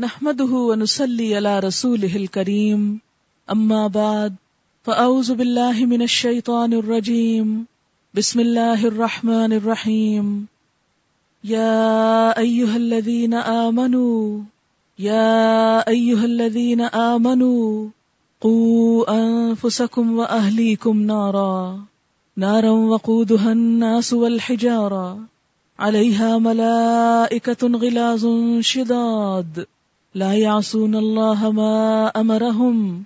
نحمده ونسلي على رسوله الكريم. أما بعد، فأعوذ بالله من الشيطان الرجيم. بسم الله الرحمن الرحيم. يا أيها الذين آمنوا، يا أيها الذين آمنوا، قوا أنفسكم وأهليكم نارا. نارا وقودها الناس والحجارة. عليها ملائكة غلاظ شداد. لا يعصون الله ما أمرهم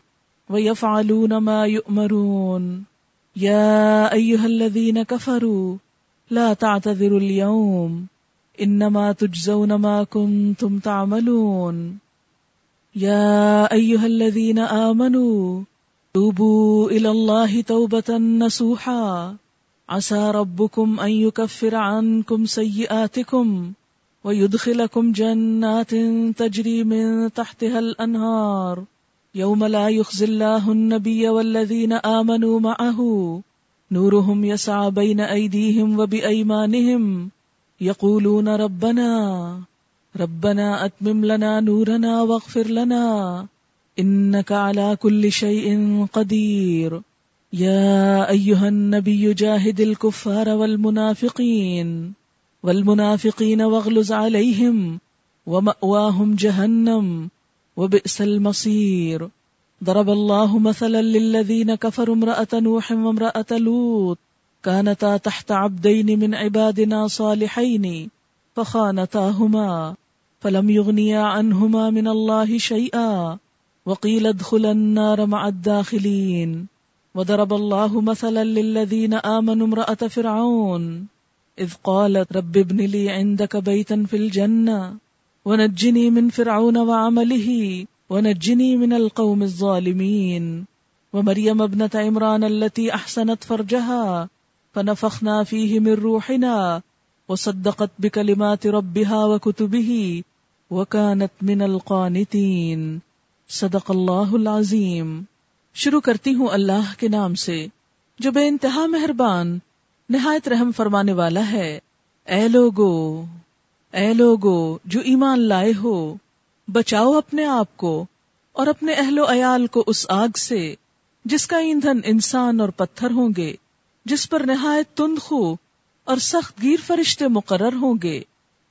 ويفعلون ما يؤمرون. يا أيها الذين كفروا لا تعتذروا اليوم. انما تجزون ما كنتم تعملون. يا ايها الذين امنوا توبوا الى الله توبه نصوحا. عسى ربكم ان يكفر عنكم سيئاتكم. ويدخلكم جنات تجري من تحتها الانهار يوم لا يخزي الله النبي والذين امنوا معه نورهم يسعى بين ايديهم وبايمانهم یقولون ربنا ربنا اتمم لنا نورنا واغفر لنا انك على كل شيء قدير. يا ايها النبي جاهد الكفار والمنافقين. والمنافقين واغلظ عليهم ومأواهم جهنم وبئس المصير ضرب الله مثلا للذين كفروا امرأة نوح وامرأة لوط كانتا تحت عبدين من عبادنا صالحين فخانتاهما فلم يغنيا عنهما من الله شيئا وقيل ادخل النار مع الداخلين وضرب الله مثلا للذين آمنوا امرأة فرعون إذ قالت رب ابن لي عندك بيتا في الجنة ونجني من فرعون وعمله ونجني من القوم الظالمين ومريم ابنة عمران التي أحسنت فرجها فنفخنا فيه من روحنا وصدقت بكلمات ربها وكتبه وكانت من القانتين صدق اللہ العظیم. شروع کرتی ہوں اللہ کے نام سے جو بے انتہا مہربان نہایت رحم فرمانے والا ہے۔ اے لوگو اے لوگو، جو ایمان لائے ہو، بچاؤ اپنے آپ کو اور اپنے اہل و عیال کو اس آگ سے، جس کا ایندھن انسان اور پتھر ہوں گے، جس پر نہایت تند خو اور سخت گیر فرشتے مقرر ہوں گے،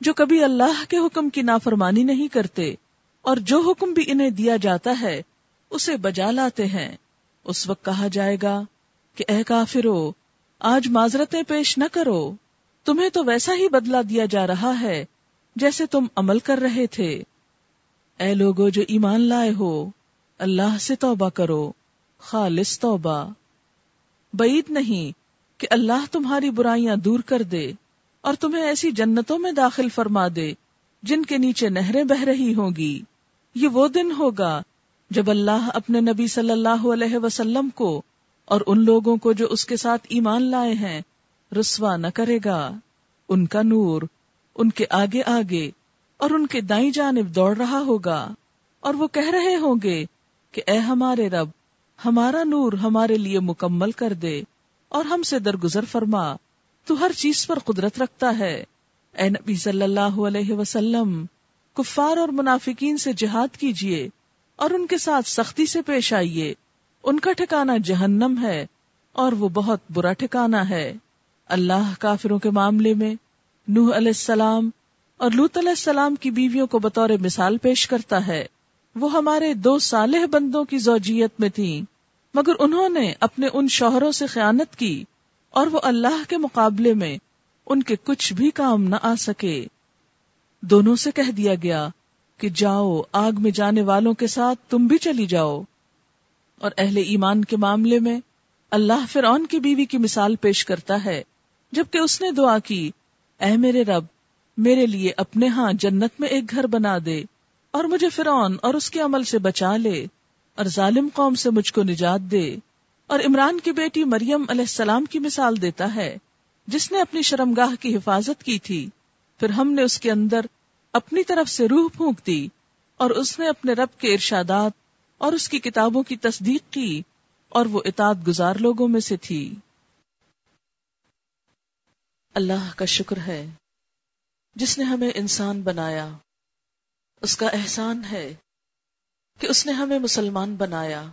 جو کبھی اللہ کے حکم کی نافرمانی نہیں کرتے اور جو حکم بھی انہیں دیا جاتا ہے، اسے بجا لاتے ہیں۔ اس وقت کہا جائے گا کہ اے کافرو آج معذرتیں پیش نہ کرو۔ تمہیں تو ویسا ہی بدلا دیا جا رہا ہے جیسے تم عمل کر رہے تھے۔ اے لوگو جو ایمان لائے ہو، اللہ سے توبہ کرو، خالص توبہ۔ بعید نہیں کہ اللہ تمہاری برائیاں دور کر دے اور تمہیں ایسی جنتوں میں داخل فرما دے جن کے نیچے نہریں بہ رہی ہوں گی۔ یہ وہ دن ہوگا جب اللہ اپنے نبی صلی اللہ علیہ وسلم کو اور ان لوگوں کو جو اس کے ساتھ ایمان لائے ہیں، رسوا نہ کرے گا۔ ان کا نور ان کے آگے آگے اور ان کے دائیں جانب دوڑ رہا ہوگا۔ اور وہ کہہ رہے ہوں گے کہ اے ہمارے رب، ہمارا نور ہمارے لیے مکمل کر دے اور ہم سے درگزر فرما۔ تو ہر چیز پر قدرت رکھتا ہے۔ اے نبی صلی اللہ علیہ وسلم، کفار اور منافقین سے جہاد کیجیے اور ان کے ساتھ سختی سے پیش آئیے۔ ان کا ٹھکانا جہنم ہے اور وہ بہت برا ٹھکانا ہے۔ اللہ کافروں کے معاملے میں نوح علیہ السلام اور لوت علیہ السلام کی بیویوں کو بطور مثال پیش کرتا ہے۔ وہ ہمارے دو صالح بندوں کی زوجیت میں تھیں، مگر انہوں نے اپنے ان شوہروں سے خیانت کی اور وہ اللہ کے مقابلے میں ان کے کچھ بھی کام نہ آ سکے۔ دونوں سے کہہ دیا گیا کہ جاؤ آگ میں جانے والوں کے ساتھ تم بھی چلی جاؤ۔ اور اہل ایمان کے معاملے میں اللہ فرعون کی بیوی کی مثال پیش کرتا ہے، جبکہ اس نے دعا کی، اے میرے رب، میرے لیے اپنے ہاں جنت میں ایک گھر بنا دے اور مجھے فرعون اور اس کے عمل سے بچا لے اور ظالم قوم سے مجھ کو نجات دے۔ اور عمران کی بیٹی مریم علیہ السلام کی مثال دیتا ہے، جس نے اپنی شرمگاہ کی حفاظت کی تھی۔ پھر ہم نے اس کے اندر اپنی طرف سے روح پھونک دی اور اس نے اپنے رب کے ارشادات اور اس کی کتابوں کی تصدیق کی اور وہ اطاعت گزار لوگوں میں سے تھی۔ اللہ کا شکر ہے، جس نے ہمیں انسان بنایا۔ اس کا احسان ہے کہ اس نے ہمیں مسلمان بنایا۔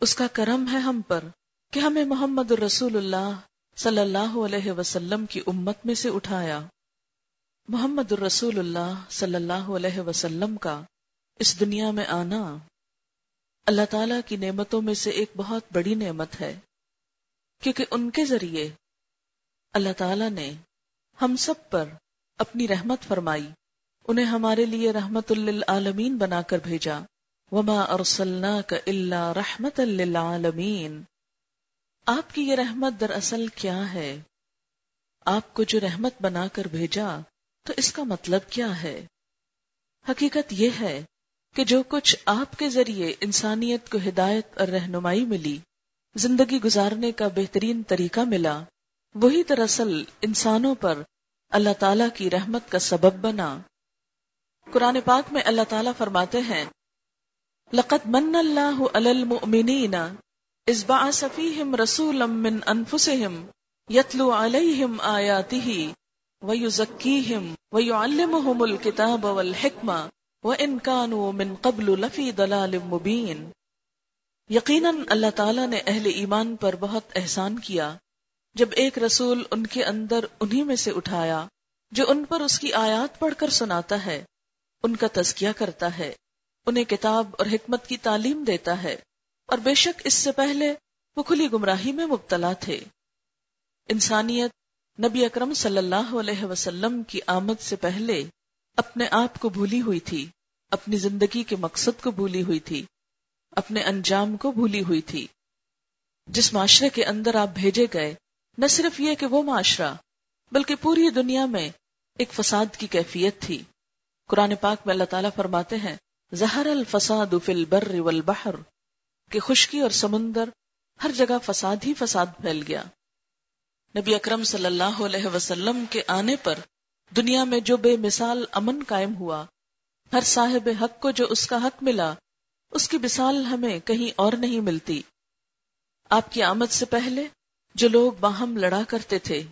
اس کا کرم ہے ہم پر کہ ہمیں محمد الرسول اللہ صلی اللہ علیہ وسلم کی امت میں سے اٹھایا۔ محمد الرسول اللہ صلی اللہ علیہ وسلم کا اس دنیا میں آنا۔ اللہ تعالی کی نعمتوں میں سے ایک بہت بڑی نعمت ہے۔ کیونکہ ان کے ذریعے اللہ تعالی نے ہم سب پر اپنی رحمت فرمائی۔ انہیں ہمارے لیے رحمت للعالمین بنا کر بھیجا۔ وما ارسلناک الا رحمت للعالمین آپ کی یہ رحمت دراصل کیا ہے؟ آپ کو جو رحمت بنا کر بھیجا، تو اس کا مطلب کیا ہے؟ حقیقت یہ ہے کہ جو کچھ آپ کے ذریعے انسانیت کو ہدایت اور رہنمائی ملی، زندگی گزارنے کا بہترین طریقہ ملا، وہی دراصل انسانوں پر اللہ تعالی کی رحمت کا سبب بنا۔ قرآن پاک میں اللہ تعالیٰ فرماتے ہیں، لقد من اللہ المؤمنین اذ بعث فیہم رسولا من انفسہم یتلو علیہم آیاتہ ویزکیہم ویعلمہم الکتاب والحکمہ۔ وَإِن كَانُوا مِن قَبْلُ لَفِي ضَلَالٍ مُبِينٍ۔ یقیناً اللہ تعالیٰ نے اہل ایمان پر بہت احسان کیا، جب ایک رسول ان کے اندر انہی میں سے اٹھایا، جو ان پر اس کی آیات پڑھ کر سناتا ہے، ان کا تزکیہ کرتا ہے، انہیں کتاب اور حکمت کی تعلیم دیتا ہے، اور بے شک اس سے پہلے وہ کھلی گمراہی میں مبتلا تھے۔ انسانیت نبی اکرم صلی اللہ علیہ وسلم کی آمد سے پہلے اپنے آپ کو بھولی ہوئی تھی، اپنی زندگی کے مقصد کو بھولی ہوئی تھی، اپنے انجام کو بھولی ہوئی تھی۔ جس معاشرے کے اندر آپ بھیجے گئے، نہ صرف یہ کہ وہ معاشرہ، بلکہ پوری دنیا میں ایک فساد کی کیفیت تھی۔ قرآن پاک میں اللہ تعالیٰ فرماتے ہیں، زہر الفساد فی البر والبحر کہ خشکی اور سمندر ہر جگہ فساد ہی فساد پھیل گیا۔ نبی اکرم صلی اللہ علیہ وسلم کے آنے پر دنیا میں جو بے مثال امن قائم ہوا، ہر صاحب حق کو جو اس کا حق ملا، اس کی مثال ہمیں کہیں اور نہیں ملتی۔ آپ کی آمد سے پہلے جو لوگ باہم لڑا کرتے تھے،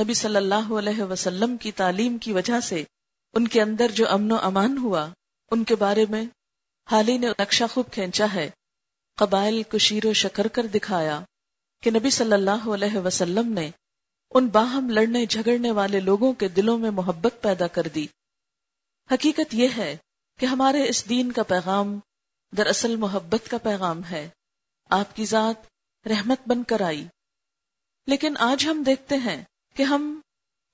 نبی صلی اللہ علیہ وسلم کی تعلیم کی وجہ سے ان کے اندر جو امن و امان ہوا، ان کے بارے میں حالی نے نقشہ خوب کھینچا ہے، قبائل کو شیر و شکر کر دکھایا کہ نبی صلی اللہ علیہ وسلم نے ان باہم لڑنے جھگڑنے والے لوگوں کے دلوں میں محبت پیدا کر دی۔ حقیقت یہ ہے کہ ہمارے اس دین کا پیغام دراصل محبت کا پیغام ہے۔ آپ کی ذات رحمت بن کر آئی۔ لیکن آج ہم دیکھتے ہیں کہ ہم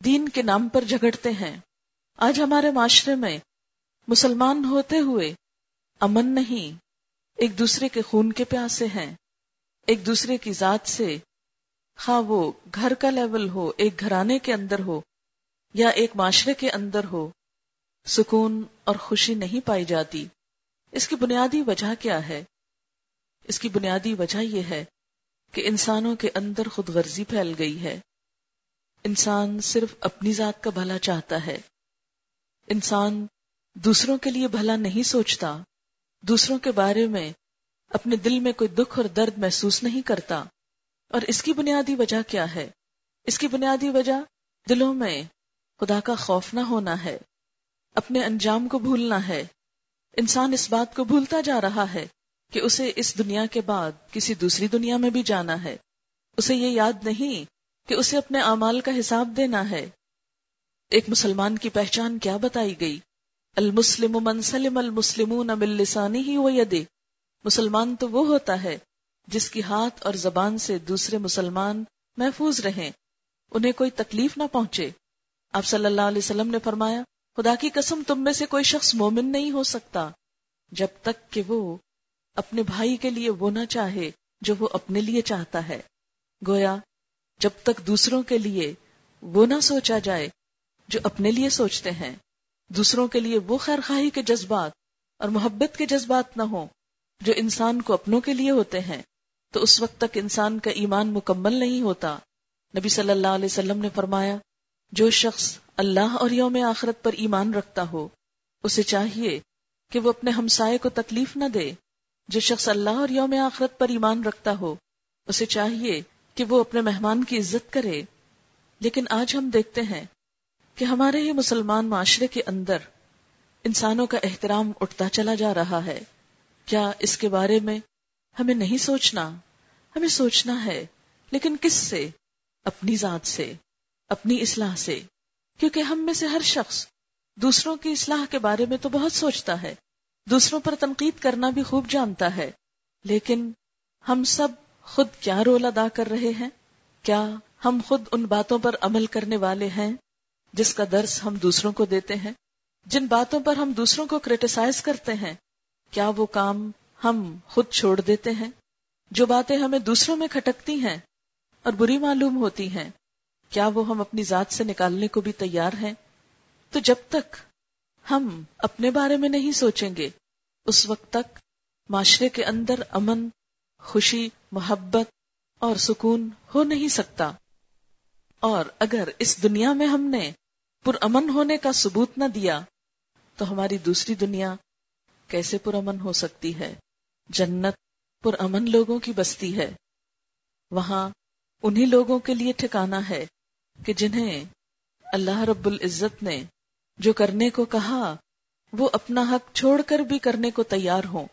دین کے نام پر جھگڑتے ہیں۔ آج ہمارے معاشرے میں مسلمان ہوتے ہوئے امن نہیں، ایک دوسرے کے خون کے پیاسے ہیں، ایک دوسرے کی ذات سے خواہ وہ گھر کا لیول ہو، ایک گھرانے کے اندر ہو یا ایک معاشرے کے اندر ہو، سکون اور خوشی نہیں پائی جاتی۔ اس کی بنیادی وجہ کیا ہے؟ اس کی بنیادی وجہ یہ ہے کہ انسانوں کے اندر خود غرضی پھیل گئی ہے۔ انسان صرف اپنی ذات کا بھلا چاہتا ہے۔ انسان دوسروں کے لیے بھلا نہیں سوچتا۔ دوسروں کے بارے میں اپنے دل میں کوئی دکھ اور درد محسوس نہیں کرتا۔ اور اس کی بنیادی وجہ کیا ہے؟ اس کی بنیادی وجہ دلوں میں خدا کا خوف نہ ہونا ہے، اپنے انجام کو بھولنا ہے۔ انسان اس بات کو بھولتا جا رہا ہے کہ اسے اس دنیا کے بعد کسی دوسری دنیا میں بھی جانا ہے۔ اسے یہ یاد نہیں کہ اسے اپنے اعمال کا حساب دینا ہے۔ ایک مسلمان کی پہچان کیا بتائی گئی؟ المسلم من سلم المسلمون من لسانی ہی وہ یدے مسلمان تو وہ ہوتا ہے جس کی ہاتھ اور زبان سے دوسرے مسلمان محفوظ رہیں، انہیں کوئی تکلیف نہ پہنچے۔ آپ صلی اللہ علیہ وسلم نے فرمایا، خدا کی قسم تم میں سے کوئی شخص مومن نہیں ہو سکتا، جب تک کہ وہ اپنے بھائی کے لیے وہ نہ چاہے جو وہ اپنے لیے چاہتا ہے۔ گویا، جب تک دوسروں کے لیے وہ نہ سوچا جائے جو اپنے لیے سوچتے ہیں، دوسروں کے لیے وہ خیر خواہی کے جذبات اور محبت کے جذبات نہ ہوں جو انسان کو اپنوں کے لیے ہوتے ہیں۔ تو اس وقت تک انسان کا ایمان مکمل نہیں ہوتا۔ نبی صلی اللہ علیہ وسلم نے فرمایا، جو شخص اللہ اور یوم آخرت پر ایمان رکھتا ہو، اسے چاہیے کہ وہ اپنے ہمسائے کو تکلیف نہ دے۔ جو شخص اللہ اور یوم آخرت پر ایمان رکھتا ہو، اسے چاہیے کہ وہ اپنے مہمان کی عزت کرے۔ لیکن آج ہم دیکھتے ہیں کہ ہمارے ہی مسلمان معاشرے کے اندر انسانوں کا احترام اٹھتا چلا جا رہا ہے۔ کیا اس کے بارے میں ہمیں نہیں سوچنا۔ ہمیں سوچنا ہے۔ لیکن کس سے؟ اپنی ذات سے، اپنی اصلاح سے۔ کیونکہ ہم میں سے ہر شخص دوسروں کی اصلاح کے بارے میں تو بہت سوچتا ہے۔ دوسروں پر تنقید کرنا بھی خوب جانتا ہے۔ لیکن ہم سب خود کیا رول ادا کر رہے ہیں؟ کیا ہم خود ان باتوں پر عمل کرنے والے ہیں جس کا درس ہم دوسروں کو دیتے ہیں؟ جن باتوں پر ہم دوسروں کو کریٹیسائز کرتے ہیں، کیا وہ کام ہم خود چھوڑ دیتے ہیں۔ جو باتیں ہمیں دوسروں میں کھٹکتی ہیں اور بری معلوم ہوتی ہیں، کیا وہ ہم اپنی ذات سے نکالنے کو بھی تیار ہیں؟ تو جب تک ہم اپنے بارے میں نہیں سوچیں گے، اس وقت تک معاشرے کے اندر امن، خوشی، محبت اور سکون ہو نہیں سکتا۔ اور اگر اس دنیا میں ہم نے پرامن ہونے کا ثبوت نہ دیا، تو ہماری دوسری دنیا کیسے پرامن ہو سکتی ہے؟ جنت پرامن لوگوں کی بستی ہے۔ وہاں انہی لوگوں کے لیے ٹھکانا ہے کہ جنہیں اللہ رب العزت نے جو کرنے کو کہا، وہ اپنا حق چھوڑ کر بھی کرنے کو تیار ہوں۔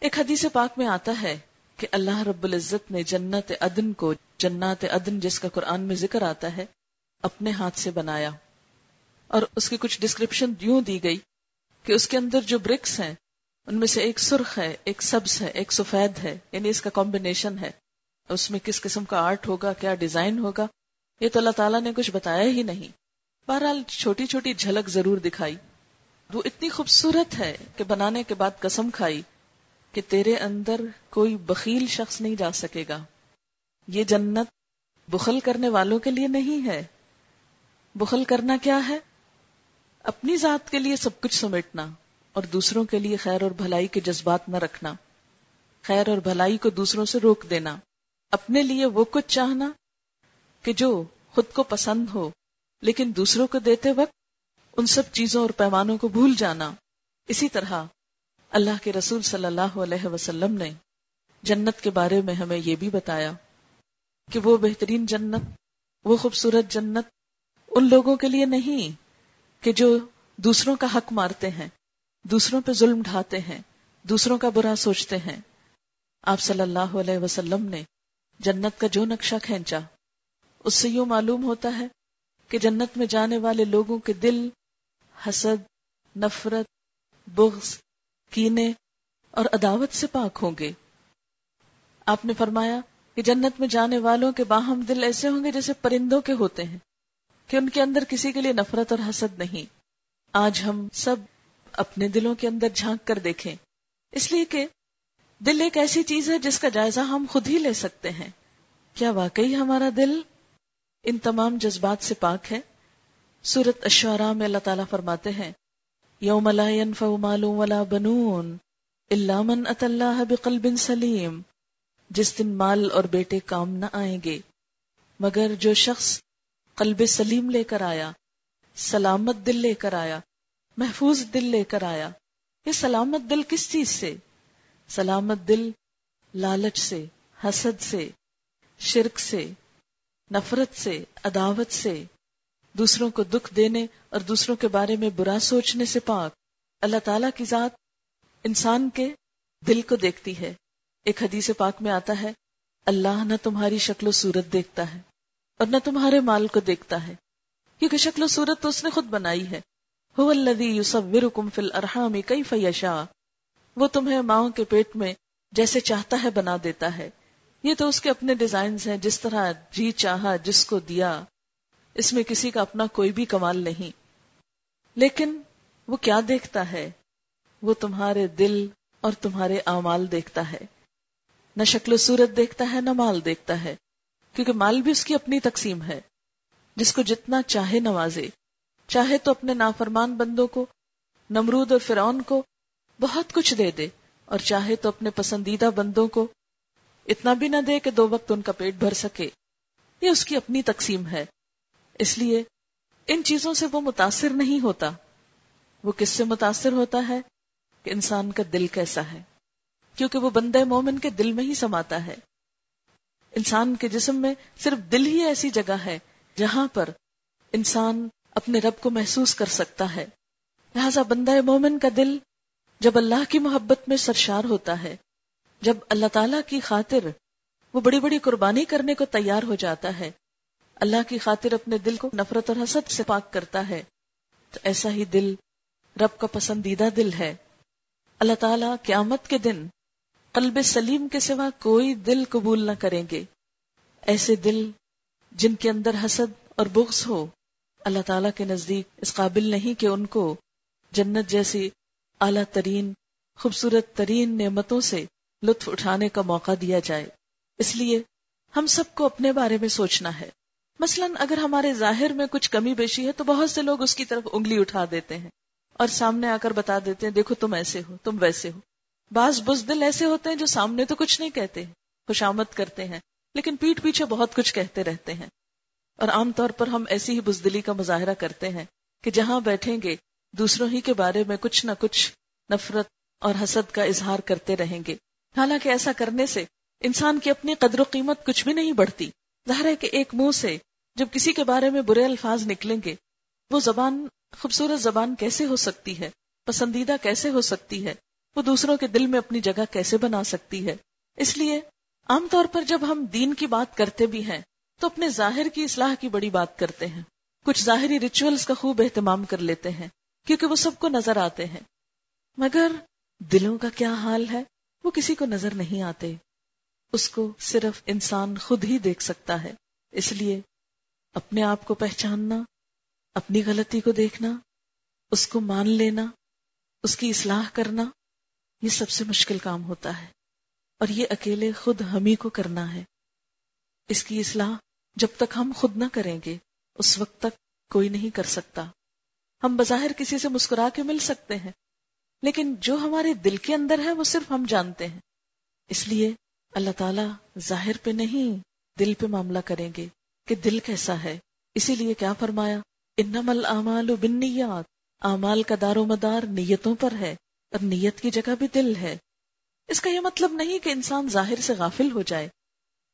ایک حدیث پاک میں آتا ہے کہ اللہ رب العزت نے جنت عدن کو، جنات عدن جس کا قرآن میں ذکر آتا ہے، اپنے ہاتھ سے بنایا۔ اور اس کی کچھ ڈسکرپشن یوں دی گئی کہ اس کے اندر جو برکس ہیں ان میں سے ایک سرخ ہے، ایک سبز ہے، ایک سفید ہے یعنی اس کا کمبینیشن ہے۔ اس میں کس قسم کا آرٹ ہوگا، کیا ڈیزائن ہوگا، یہ تو اللہ تعالیٰ نے کچھ بتایا ہی نہیں۔ بہرحال چھوٹی چھوٹی جھلک ضرور دکھائی۔ وہ اتنی خوبصورت ہے کہ بنانے کے بعد قسم کھائی کہ تیرے اندر کوئی بخیل شخص نہیں جا سکے گا۔ یہ جنت بخل کرنے والوں کے لیے نہیں ہے۔ بخل کرنا کیا ہے؟ اپنی ذات کے لیے سب کچھ سمیٹنا۔ اور دوسروں کے لیے خیر اور بھلائی کے جذبات نہ رکھنا، خیر اور بھلائی کو دوسروں سے روک دینا، اپنے لیے وہ کچھ چاہنا کہ جو خود کو پسند ہو، لیکن دوسروں کو دیتے وقت ان سب چیزوں اور پیمانوں کو بھول جانا۔ اسی طرح اللہ کے رسول صلی اللہ علیہ وسلم نے جنت کے بارے میں ہمیں یہ بھی بتایا کہ وہ بہترین جنت، وہ خوبصورت جنت ان لوگوں کے لیے نہیں کہ جو دوسروں کا حق مارتے ہیں۔ دوسروں پہ ظلم ڈھاتے ہیں، دوسروں کا برا سوچتے ہیں۔ آپ صلی اللہ علیہ وسلم نے جنت کا جو نقشہ کھینچا، اس سے یوں معلوم ہوتا ہے کہ جنت میں جانے والے لوگوں کے دل حسد، نفرت، بغض، کینے اور عداوت سے پاک ہوں گے۔ آپ نے فرمایا کہ جنت میں جانے والوں کے باہم دل ایسے ہوں گے جیسے پرندوں کے ہوتے ہیں کہ ان کے اندر کسی کے لیے نفرت اور حسد نہیں۔ آج ہم سب اپنے دلوں کے اندر جھانک کر دیکھیں۔ اس لیے کہ دل ایک ایسی چیز ہے جس کا جائزہ ہم خود ہی لے سکتے ہیں۔ کیا واقعی ہمارا دل ان تمام جذبات سے پاک ہے؟ سورت اشعرا میں اللہ تعالیٰ فرماتے ہیں، یوم لا ينفع مال ولا بنون الا من اتى الله بقلب سلیم، جس دن مال اور بیٹے کام نہ آئیں گے، مگر جو شخص قلب سلیم لے کر آیا، سلامت دل لے کر آیا محفوظ دل لے کر آیا۔ یہ سلامت دل کس چیز سے؟ سلامت دل لالچ سے، حسد سے، شرک سے، نفرت سے، عداوت سے، دوسروں کو دکھ دینے اور دوسروں کے بارے میں برا سوچنے سے پاک۔ اللہ تعالی کی ذات انسان کے دل کو دیکھتی ہے۔ ایک حدیث پاک میں آتا ہے، اللہ نہ تمہاری شکل و صورت دیکھتا ہے اور نہ تمہارے مال کو دیکھتا ہے۔ کیونکہ شکل و صورت تو اس نے خود بنائی ہے۔ وہ تمہیں ماؤں کے پیٹ میں جیسے چاہتا ہے بنا دیتا ہے۔ یہ تو اس کے اپنے ڈیزائنز ہیں، جس طرح جی چاہا، جس کو دیا۔ اس میں کسی کا اپنا کوئی بھی کمال نہیں۔ لیکن وہ کیا دیکھتا ہے؟ وہ تمہارے دل اور تمہارے اعمال دیکھتا ہے۔ نہ شکل و صورت دیکھتا ہے، نہ مال دیکھتا ہے۔ کیونکہ مال بھی اس کی اپنی تقسیم ہے۔ جس کو جتنا چاہے نوازے۔ چاہے تو اپنے نافرمان بندوں کو، نمرود اور فرعون کو بہت کچھ دے دے، اور چاہے تو اپنے پسندیدہ بندوں کو اتنا بھی نہ دے کہ دو وقت ان کا پیٹ بھر سکے۔ یہ اس کی اپنی تقسیم ہے۔ اس لیے ان چیزوں سے وہ متاثر نہیں ہوتا۔ وہ کس سے متاثر ہوتا ہے؟ کہ انسان کا دل کیسا ہے۔ کیونکہ وہ بندے مومن کے دل میں ہی سماتا ہے۔ انسان کے جسم میں صرف دل ہی ایسی جگہ ہے جہاں پر انسان اپنے رب کو محسوس کر سکتا ہے۔ لہذا بندہ مومن کا دل جب اللہ کی محبت میں سرشار ہوتا ہے، جب اللہ تعالی کی خاطر وہ بڑی بڑی قربانی کرنے کو تیار ہو جاتا ہے، اللہ کی خاطر اپنے دل کو نفرت اور حسد سے پاک کرتا ہے، تو ایسا ہی دل رب کا پسندیدہ دل ہے۔ اللہ تعالیٰ قیامت کے دن قلب سلیم کے سوا کوئی دل قبول نہ کریں گے۔ ایسے دل جن کے اندر حسد اور بغض ہو اللہ تعالیٰ کے نزدیک اس قابل نہیں کہ ان کو جنت جیسی اعلیٰ ترین، خوبصورت ترین نعمتوں سے لطف اٹھانے کا موقع دیا جائے۔ اس لیے ہم سب کو اپنے بارے میں سوچنا ہے۔ مثلا اگر ہمارے ظاہر میں کچھ کمی بیشی ہے تو بہت سے لوگ اس کی طرف انگلی اٹھا دیتے ہیں اور سامنے آ کر بتا دیتے ہیں، دیکھو تم ایسے ہو، تم ویسے ہو۔ بعض بزدل ایسے ہوتے ہیں جو سامنے تو کچھ نہیں کہتے، خوشامد کرتے ہیں، لیکن پیٹ پیچھے بہت کچھ کہتے رہتے ہیں۔ اور عام طور پر ہم ایسی ہی بزدلی کا مظاہرہ کرتے ہیں کہ جہاں بیٹھیں گے، دوسروں ہی کے بارے میں کچھ نہ کچھ نفرت اور حسد کا اظہار کرتے رہیں گے۔ حالانکہ ایسا کرنے سے انسان کی اپنی قدر و قیمت کچھ بھی نہیں بڑھتی۔ ظاہر ہے کہ ایک منہ سے جب کسی کے بارے میں برے الفاظ نکلیں گے، وہ زبان، خوبصورت زبان کیسے ہو سکتی ہے؟ پسندیدہ کیسے ہو سکتی ہے؟ وہ دوسروں کے دل میں اپنی جگہ کیسے بنا سکتی ہے؟ اس لیے عام طور پر جب ہم دین کی بات کرتے بھی ہیں تو اپنے ظاہر کی اصلاح کی بڑی بات کرتے ہیں۔ کچھ ظاہری ریچولز کا خوب اہتمام کر لیتے ہیں، کیونکہ وہ سب کو نظر آتے ہیں۔ مگر دلوں کا کیا حال ہے؟ وہ کسی کو نظر نہیں آتے۔ اس کو صرف انسان خود ہی دیکھ سکتا ہے۔ اس لیے اپنے آپ کو پہچاننا، اپنی غلطی کو دیکھنا، اس کو مان لینا، اس کی اصلاح کرنا، یہ سب سے مشکل کام ہوتا ہے۔ اور یہ اکیلے خود ہم ہی کو کرنا ہے۔ اس کی اصلاح جب تک ہم خود نہ کریں گے، اس وقت تک کوئی نہیں کر سکتا۔ ہم بظاہر کسی سے مسکرا کے مل سکتے ہیں، لیکن جو ہمارے دل کے اندر ہے وہ صرف ہم جانتے ہیں۔ اس لیے اللہ تعالی ظاہر پہ نہیں، دل پہ معاملہ کریں گے کہ دل کیسا ہے۔ اسی لیے کیا فرمایا؟ انم العمال بالنیات، اعمال کا دار و مدار نیتوں پر ہے اور نیت کی جگہ بھی دل ہے۔ اس کا یہ مطلب نہیں کہ انسان ظاہر سے غافل ہو جائے۔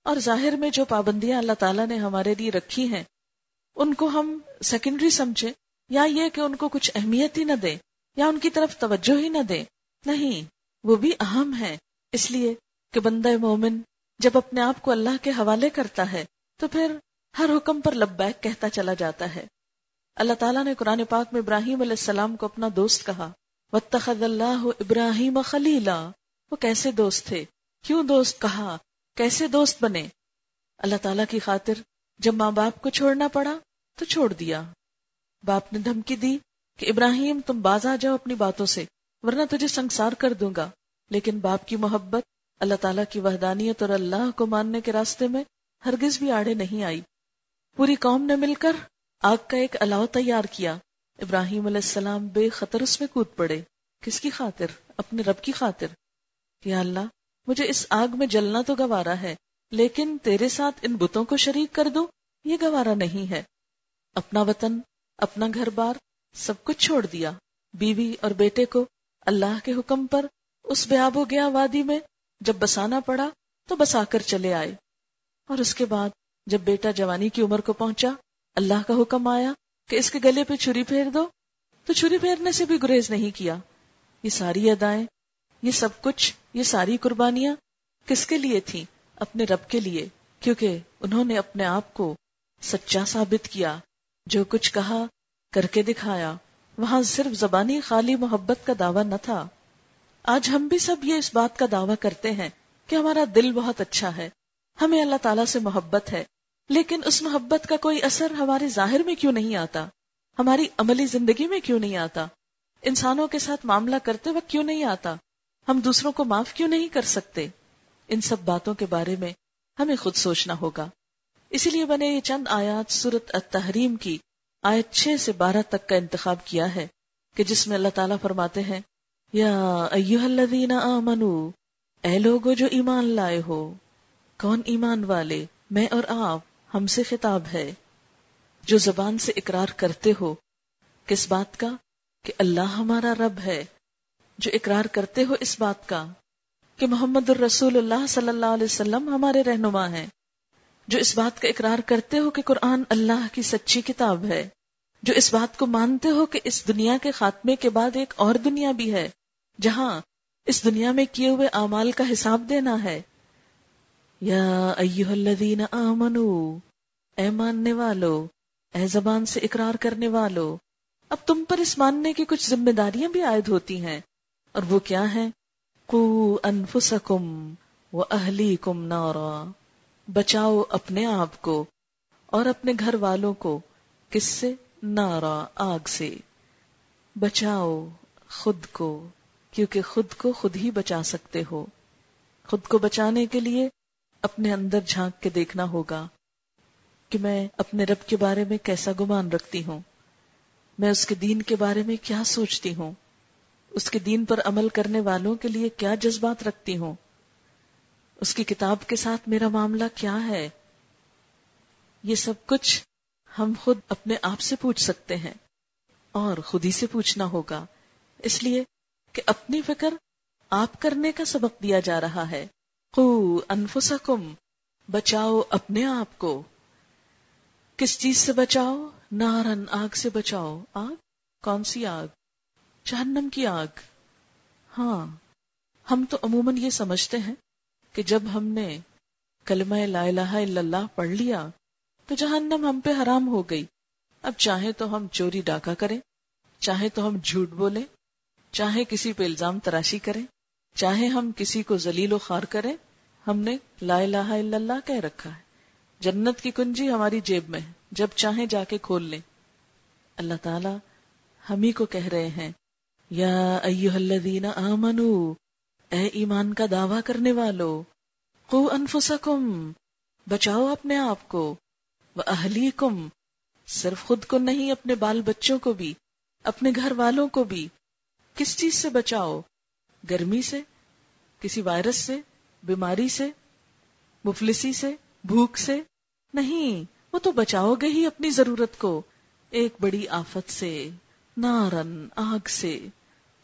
اور ظاہر میں جو پابندیاں اللہ تعالیٰ نے ہمارے لیے رکھی ہیں، ان کو ہم سیکنڈری سمجھے یا یہ کہ ان کو کچھ اہمیت ہی نہ دیں، یا ان کی طرف توجہ ہی نہ دیں۔ نہیں، وہ بھی اہم ہے اس لیے کہ بندہ مومن جب اپنے آپ کو اللہ کے حوالے کرتا ہے، تو پھر ہر حکم پر لبیک کہتا چلا جاتا ہے۔ اللہ تعالیٰ نے قرآن پاک میں ابراہیم علیہ السلام کو اپنا دوست کہا، وَاتَّخَذَ اللَّهُ ابراہیم خلیلا وہ کیسے دوست تھے؟ کیوں دوست کہا؟ کیسے دوست بنے؟ اللہ تعالیٰ کی خاطر جب ماں باپ کو چھوڑنا پڑا تو چھوڑ دیا۔ باپ نے دھمکی دی کہ ابراہیم تم باز آ جاؤ اپنی باتوں سے، ورنہ تجھے سنسار کر دوں گا۔ لیکن باپ کی محبت، اللہ تعالیٰ کی وحدانیت اور اللہ کو ماننے کے راستے میں ہرگز بھی آڑے نہیں آئی۔ پوری قوم نے مل کر آگ کا ایک الاؤ تیار کیا۔ ابراہیم علیہ السلام بے خطر اس میں کود پڑے۔ کس کی خاطر؟ اپنے رب کی خاطر۔ یا اللہ مجھے اس آگ میں جلنا تو گوارا ہے، لیکن تیرے ساتھ ان بتوں کو شریک کر دوں، یہ گوارا نہیں ہے۔ اپنا وطن، اپنا گھر بار، سب کچھ چھوڑ دیا۔ بیوی اور بیٹے کو اللہ کے حکم پر اس بے آب و گیا وادی میں جب بسانا پڑا تو بسا کر چلے آئے۔ اور اس کے بعد جب بیٹا جوانی کی عمر کو پہنچا، اللہ کا حکم آیا کہ اس کے گلے پہ چھری پھیر دو۔ تو چھری پھیرنے سے بھی گریز نہیں کیا۔ یہ ساری ادائیں یہ سب کچھ، یہ ساری قربانیاں کس کے لیے تھیں؟ اپنے رب کے لیے، کیونکہ انہوں نے اپنے آپ کو سچا ثابت کیا، جو کچھ کہا، کر کے دکھایا۔ وہاں صرف زبانی خالی محبت کا دعویٰ نہ تھا۔ آج ہم بھی سب یہ اس بات کا دعویٰ کرتے ہیں کہ ہمارا دل بہت اچھا ہے۔ ہمیں اللہ تعالیٰ سے محبت ہے۔ لیکن اس محبت کا کوئی اثر ہمارے ظاہر میں کیوں نہیں آتا؟ ہماری عملی زندگی میں کیوں نہیں آتا؟ انسانوں کے ساتھ معاملہ کرتے وقت کیوں نہیں آتا؟ ہم دوسروں کو معاف کیوں نہیں کر سکتے؟ ان سب باتوں کے بارے میں ہمیں خود سوچنا ہوگا۔ اسی لیے بنے یہ چند آیات سورت التحریم کی آیت چھ سے بارہ تک کا انتخاب کیا ہے کہ جس میں اللہ تعالیٰ فرماتے ہیں، یا ایوہ الذین آمنو، اے لوگو جو ایمان لائے ہو، کون ایمان والے، میں اور آپ ہم سے خطاب ہے۔ جو زبان سے اقرار کرتے ہو، کس بات کا؟ کہ اللہ ہمارا رب ہے۔ جو اقرار کرتے ہو اس بات کا کہ محمد الرسول اللہ صلی اللہ علیہ وسلم ہمارے رہنما ہیں، جو اس بات کا اقرار کرتے ہو کہ قرآن اللہ کی سچی کتاب ہے، جو اس بات کو مانتے ہو کہ اس دنیا کے خاتمے کے بعد ایک اور دنیا بھی ہے، جہاں اس دنیا میں کیے ہوئے اعمال کا حساب دینا ہے۔ یا ایوہ الذین آمنو، اے ماننے والو، اے زبان سے اقرار کرنے والو، اب تم پر اس ماننے کی کچھ ذمہ داریاں بھی عائد ہوتی ہیں۔ اور وہ کیا ہیں؟ قو انفسکم و اہلیکم نارا۔ بچاؤ اپنے آپ کو اور اپنے گھر والوں کو کس سے؟ نارا، آگ سے۔ بچاؤ خود کو، کیونکہ خود کو خود ہی بچا سکتے ہو۔ خود کو بچانے کے لیے اپنے اندر جھانک کے دیکھنا ہوگا کہ میں اپنے رب کے بارے میں کیسا گمان رکھتی ہوں۔ میں اس کے دین کے بارے میں کیا سوچتی ہوں؟ اس کے دین پر عمل کرنے والوں کے لیے کیا جذبات رکھتی ہوں؟ اس کی کتاب کے ساتھ میرا معاملہ کیا ہے؟ یہ سب کچھ ہم خود اپنے آپ سے پوچھ سکتے ہیں اور خود ہی سے پوچھنا ہوگا۔ اس لیے کہ اپنی فکر آپ کرنے کا سبق دیا جا رہا ہے۔ خو انفسکم، بچاؤ اپنے آپ کو۔ کس چیز سے بچاؤ؟ نارن آگ سے بچاؤ۔ آگ؟ کون سی آگ؟ جہنم کی آگ۔ ہاں ہم تو عموماً یہ سمجھتے ہیں کہ جب ہم نے کلمہ لا الہ الا اللہ پڑھ لیا تو جہنم ہم پہ حرام ہو گئی۔ اب چاہے تو ہم چوری ڈاکہ کریں، چاہے تو ہم جھوٹ بولیں، چاہے کسی پہ الزام تراشی کریں، چاہے ہم کسی کو ذلیل و خار کریں، ہم نے لا الہ الا اللہ کہہ رکھا ہے۔ جنت کی کنجی ہماری جیب میں ہے، جب چاہیں جا کے کھول لیں۔ اللہ تعالی ہم ہی کو کہہ رہے ہیں یا ایوہ الذین آمنو، اے ایمان کا دعویٰ کرنے والو، قو انفسکم، بچاؤ اپنے آپ کو وہ اہلی کم صرف خود کو نہیں، اپنے بال بچوں کو بھی، اپنے گھر والوں کو بھی، کس چیز سے بچاؤ؟ گرمی سے، کسی وائرس سے، بیماری سے، مفلسی سے، بھوک سے؟ نہیں، وہ تو بچاؤ گے ہی اپنی ضرورت کو، ایک بڑی آفت سے نارن آگ سے۔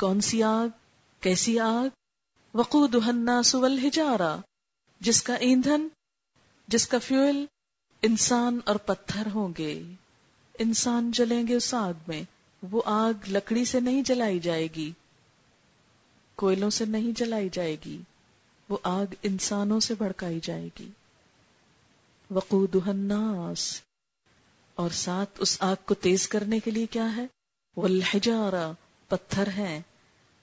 کون سی آگ؟ کیسی آگ؟ وقود الناس والحجارہ، جس کا ایندھن، جس کا فیول، انسان اور پتھر ہوں گے۔ انسان جلیں گے اس آگ میں، وہ آگ لکڑی سے نہیں جلائی جائے گی۔ کوئلوں سے نہیں جلائی جائے گی، وہ آگ انسانوں سے بھڑکائی جائے گی۔ وقود الناس۔ اور ساتھ اس آگ کو تیز کرنے کے لیے کیا ہے؟ والحجارہ، پتھر ہیں۔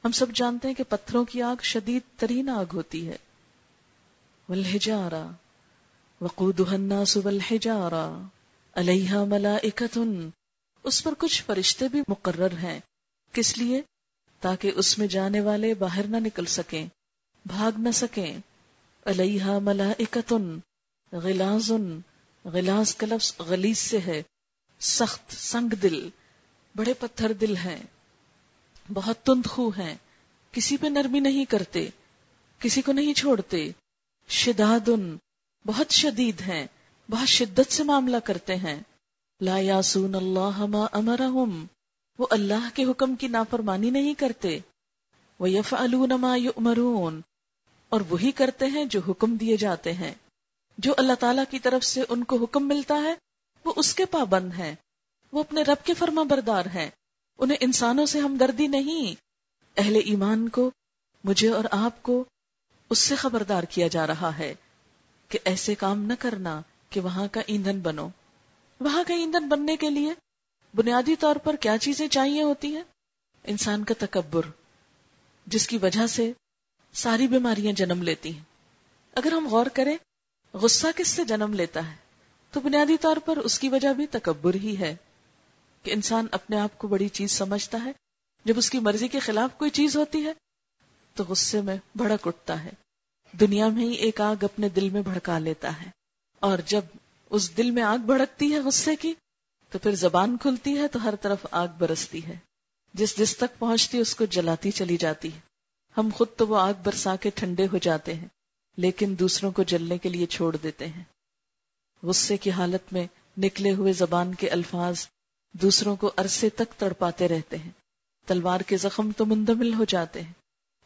ہم سب جانتے ہیں کہ پتھروں کی آگ شدید ترین آگ ہوتی ہے۔ والحجارہ وقودها الناس والحجارہ علیہ ملائکت اس پر کچھ فرشتے بھی مقرر ہیں۔ کس لیے؟ تاکہ اس میں جانے والے باہر نہ نکل سکیں، بھاگ نہ سکیں۔ علیہ ملائکت غلاز غلاز کا لفظ غلیظ سے ہے۔ سخت سنگ دل، بڑے پتھر دل ہیں۔ بہت تند خو ہیں۔ کسی پہ نرمی نہیں کرتے، کسی کو نہیں چھوڑتے۔ شداد بہت شدید ہیں، بہت شدت سے معاملہ کرتے ہیں۔ لا یاسون اللہ ما امرہم، وہ اللہ کے حکم کی نافرمانی نہیں کرتے۔ وہ یف ما یؤمرون، اور وہی کرتے ہیں جو حکم دیے جاتے ہیں۔ جو اللہ تعالی کی طرف سے ان کو حکم ملتا ہے، وہ اس کے پابند ہیں۔ وہ اپنے رب کے فرما بردار ہیں۔ انہیں انسانوں سے ہمدردی نہیں۔ اہل ایمان کو، مجھے اور آپ کو اس سے خبردار کیا جا رہا ہے کہ ایسے کام نہ کرنا کہ وہاں کا ایندھن بنو۔ وہاں کا ایندھن بننے کے لیے بنیادی طور پر کیا چیزیں چاہیے ہوتی ہیں؟ انسان کا تکبر، جس کی وجہ سے ساری بیماریاں جنم لیتی ہیں۔ اگر ہم غور کریں، غصہ کس سے جنم لیتا ہے؟ تو بنیادی طور پر اس کی وجہ بھی تکبر ہی ہے۔ کہ انسان اپنے آپ کو بڑی چیز سمجھتا ہے، جب اس کی مرضی کے خلاف کوئی چیز ہوتی ہے، تو غصے میں بھڑک اٹھتا ہے۔ دنیا میں ہی ایک آگ اپنے دل میں بھڑکا لیتا ہے۔ اور جب اس دل میں آگ بھڑکتی ہے غصے کی، تو پھر زبان کھلتی ہے تو ہر طرف آگ برستی ہے۔ جس جس تک پہنچتی اس کو جلاتی چلی جاتی ہے۔ ہم خود تو وہ آگ برسا کے ٹھنڈے ہو جاتے ہیں، لیکن دوسروں کو جلنے کے لیے چھوڑ دیتے ہیں۔ غصے کی حالت میں نکلے ہوئے زبان کے الفاظ دوسروں کو عرصے تک تڑپاتے رہتے ہیں۔ تلوار کے زخم تو مندمل ہو جاتے ہیں،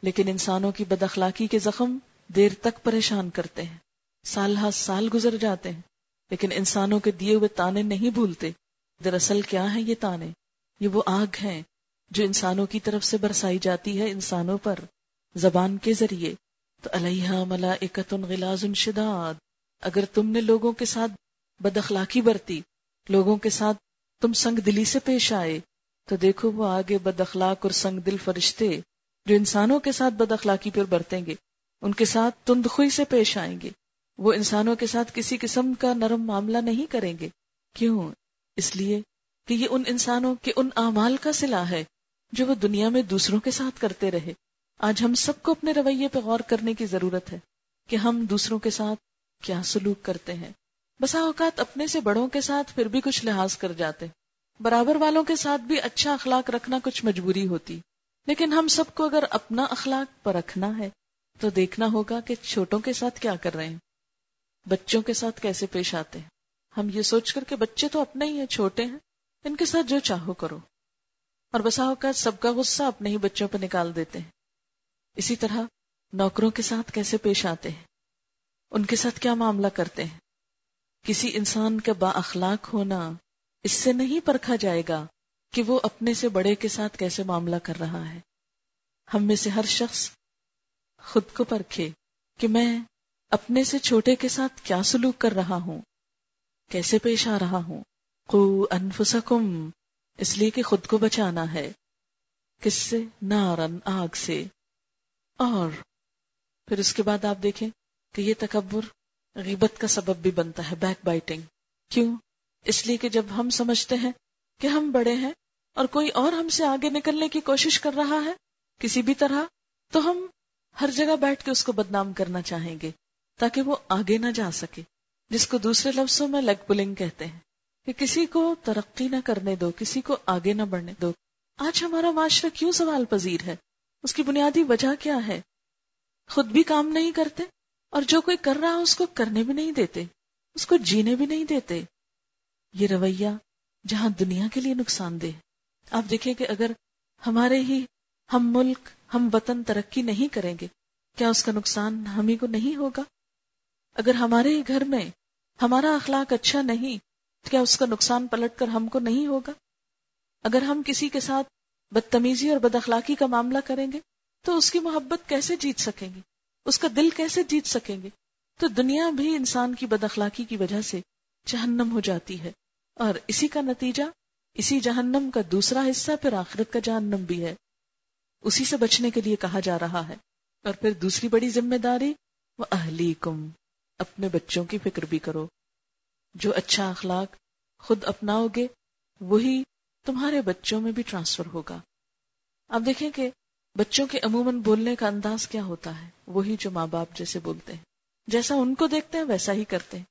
لیکن انسانوں کی بد اخلاقی کے زخم دیر تک پریشان کرتے ہیں۔ سال ہا سال گزر جاتے ہیں، لیکن انسانوں کے دیے ہوئے تانے نہیں بھولتے۔ دراصل کیا ہے یہ تانے؟ یہ وہ آگ ہیں جو انسانوں کی طرف سے برسائی جاتی ہے انسانوں پر۔ زبان کے ذریعے۔ تو علیہ ملا غلاز شداد۔ اگر تم نے لوگوں کے ساتھ بد اخلاقی برتی، لوگوں کے ساتھ تم سنگ دلی سے پیش آئے تو دیکھو وہ آگے بد اخلاق اور سنگ دل فرشتے جو انسانوں کے ساتھ بد اخلاقی پر برتیں گے، ان کے ساتھ تند خوئی سے پیش آئیں گے۔ وہ انسانوں کے ساتھ کسی قسم کا نرم معاملہ نہیں کریں گے۔ کیوں؟ اس لیے کہ یہ ان انسانوں کے ان اعمال کا سلا ہے جو وہ دنیا میں دوسروں کے ساتھ کرتے رہے۔ آج ہم سب کو اپنے رویے پہ غور کرنے کی ضرورت ہے کہ ہم دوسروں کے ساتھ کیا سلوک کرتے ہیں۔ بسا اوقات اپنے سے بڑوں کے ساتھ پھر بھی کچھ لحاظ کر جاتے۔ برابر والوں کے ساتھ بھی اچھا اخلاق رکھنا کچھ مجبوری ہوتی۔ لیکن ہم سب کو اگر اپنا اخلاق پر رکھنا ہے، تو دیکھنا ہوگا کہ چھوٹوں کے ساتھ کیا کر رہے ہیں۔ بچوں کے ساتھ کیسے پیش آتے ہیں۔ ہم یہ سوچ کر کہ بچے تو اپنے ہی ہیں، چھوٹے ہیں۔ ان کے ساتھ جو چاہو کرو۔ اور بسا اوقات سب کا غصہ اپنے ہی بچوں پہ نکال دیتے ہیں۔ اسی طرح نوکروں کے ساتھ کیسے پیش آتے ہیں؟ ان کے ساتھ کیا معاملہ کرتے ہیں؟ کسی انسان کا با اخلاق ہونا اس سے نہیں پرکھا جائے گا کہ وہ اپنے سے بڑے کے ساتھ کیسے معاملہ کر رہا ہے۔ ہم میں سے ہر شخص خود کو پرکھے کہ میں اپنے سے چھوٹے کے ساتھ کیا سلوک کر رہا ہوں، کیسے پیش آ رہا ہوں۔ کو انفسکم، اس لیے کہ خود کو بچانا ہے۔ کس سے؟ نارن، آگ سے۔ اور پھر اس کے بعد آپ دیکھیں کہ یہ تکبر غیبت کا سبب بھی بنتا ہے بیک بائٹنگ کیوں؟ اس لیے کہ جب ہم سمجھتے ہیں کہ ہم بڑے ہیں اور کوئی اور ہم سے آگے نکلنے کی کوشش کر رہا ہے، کسی بھی طرح، تو ہم ہر جگہ بیٹھ کے اس کو بدنام کرنا چاہیں گے، تاکہ وہ آگے نہ جا سکے، جس کو دوسرے لفظوں میں لیگ پلنگ کہتے ہیں۔ کہ کسی کو ترقی نہ کرنے دو، کسی کو آگے نہ بڑھنے دو۔ آج ہمارا معاشرہ کیوں سوال پذیر ہے؟ اس کی بنیادی وجہ کیا ہے؟ خود بھی کام نہیں کرتے؟ اور جو کوئی کر رہا اس کو کرنے بھی نہیں دیتے، اس کو جینے بھی نہیں دیتے۔ یہ رویہ جہاں دنیا کے لیے نقصان دہ آپ دیکھیں کہ اگر ہمارے ہی ہم ملک، ہم وطن ترقی نہیں کریں گے، کیا اس کا نقصان ہمیں کو نہیں ہوگا؟ اگر ہمارے ہی گھر میں ہمارا اخلاق اچھا نہیں، تو کیا اس کا نقصان پلٹ کر ہم کو نہیں ہوگا؟ اگر ہم کسی کے ساتھ بدتمیزی اور بد اخلاقی کا معاملہ کریں گے، تو اس کی محبت کیسے جیت سکیں گے؟ اس کا دل کیسے جیت سکیں گے؟ تو دنیا بھی انسان کی بد اخلاقی کی وجہ سے جہنم ہو جاتی ہے۔ اور اسی کا نتیجہ، اسی جہنم کا دوسرا حصہ پھر آخرت کا جہنم بھی ہے۔ اسی سے بچنے کے لیے کہا جا رہا ہے۔ اور پھر دوسری بڑی ذمہ داری وہ اہلی کم اپنے بچوں کی فکر بھی کرو۔ جو اچھا اخلاق خود اپناؤ گے، وہی تمہارے بچوں میں بھی ٹرانسفر ہوگا۔ آپ دیکھیں کہ بچوں کے عموماً بولنے کا انداز کیا ہوتا ہے؟ وہی جو ماں باپ جیسے بولتے ہیں۔ جیسا ان کو دیکھتے ہیں، ویسا ہی کرتے ہیں۔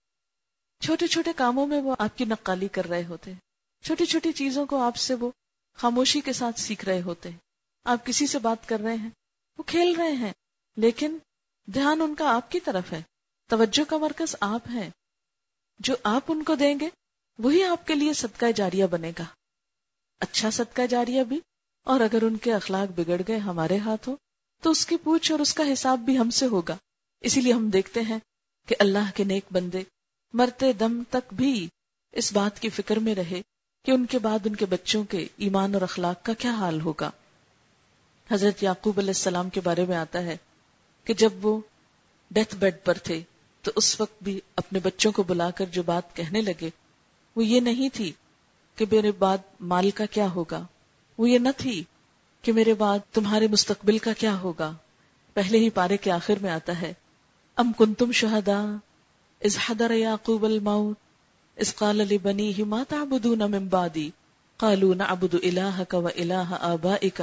چھوٹے چھوٹے کاموں میں وہ آپ کی نقالی کر رہے ہوتے ہیں۔ چھوٹی چھوٹی چیزوں کو آپ سے وہ خاموشی کے ساتھ سیکھ رہے ہوتے ہیں۔ آپ کسی سے بات کر رہے ہیں، وہ کھیل رہے ہیں۔ لیکن دھیان ان کا آپ کی طرف ہے۔ توجہ کا مرکز آپ ہے جو آپ ان کو دیں گے، وہی آپ کے لیے صدقہ جاریہ بنے گا۔ اچھا صدقہ جاریہ بھی اور اگر ان کے اخلاق بگڑ گئے ہمارے ہاتھوں، تو اس کی پوچھ اور اس کا حساب بھی ہم سے ہوگا۔ اسی لیے ہم دیکھتے ہیں کہ اللہ کے نیک بندے مرتے دم تک بھی اس بات کی فکر میں رہے کہ ان کے بعد ان کے بچوں کے ایمان اور اخلاق کا کیا حال ہوگا۔ حضرت یعقوب علیہ السلام کے بارے میں آتا ہے کہ جب وہ ڈیتھ بیڈ پر تھے، تو اس وقت بھی اپنے بچوں کو بلا کر جو بات کہنے لگے، وہ یہ نہیں تھی کہ میرے بعد مال کا کیا ہوگا۔ وہ یہ نہ تھی کہ میرے بعد تمہارے مستقبل کا کیا ہوگا۔ پہلے ہی پارے کے آخر میں آتا ہے۔ ام کن تم شہدا از حدر یعقوب الموت از قال لبنیہ ما تعبدون من بعدی۔ قالوا نعبد الہک و الہ آبائک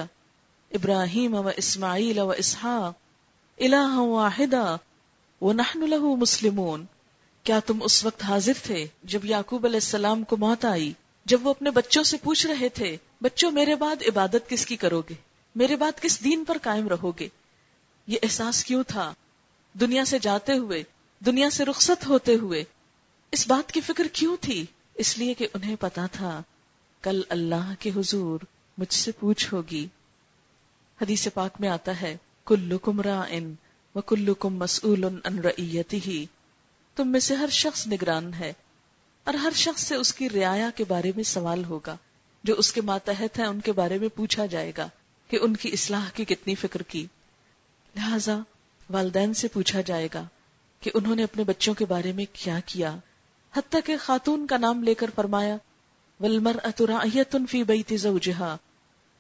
ابراہیم و اسماعیل و اسحاق الہ واحدا ونحن له مسلمون۔ کیا تم اس وقت حاضر تھے جب یعقوب علیہ السلام کو موت آئی؟ جب وہ اپنے بچوں سے پوچھ رہے تھے، بچوں، میرے بعد عبادت کس کی کرو گے؟ میرے بعد کس دین پر قائم رہو گے؟ یہ احساس کیوں تھا؟ دنیا سے جاتے ہوئے، دنیا سے رخصت ہوتے ہوئے، اس بات کی فکر کیوں تھی؟ اس لیے کہ انہیں پتا تھا، کل اللہ کے حضور مجھ سے پوچھ ہوگی۔ حدیث پاک میں آتا ہے، کلکم رائن و کلکم مسئول ان رعیتی ہی تم میں سے ہر شخص نگران ہے۔ اور ہر شخص سے اس کی رعایا کے بارے میں سوال ہوگا، جو اس کے ماتحت ہیں، ان کے بارے میں پوچھا جائے گا کہ ان کی اصلاح کی کتنی فکر کی۔ لہذا والدین سے پوچھا جائے گا کہ انہوں نے اپنے بچوں کے بارے میں کیا کیا۔ حتیٰ کہ خاتون کا نام لے کر فرمایا ولمر فی بیت زوجہا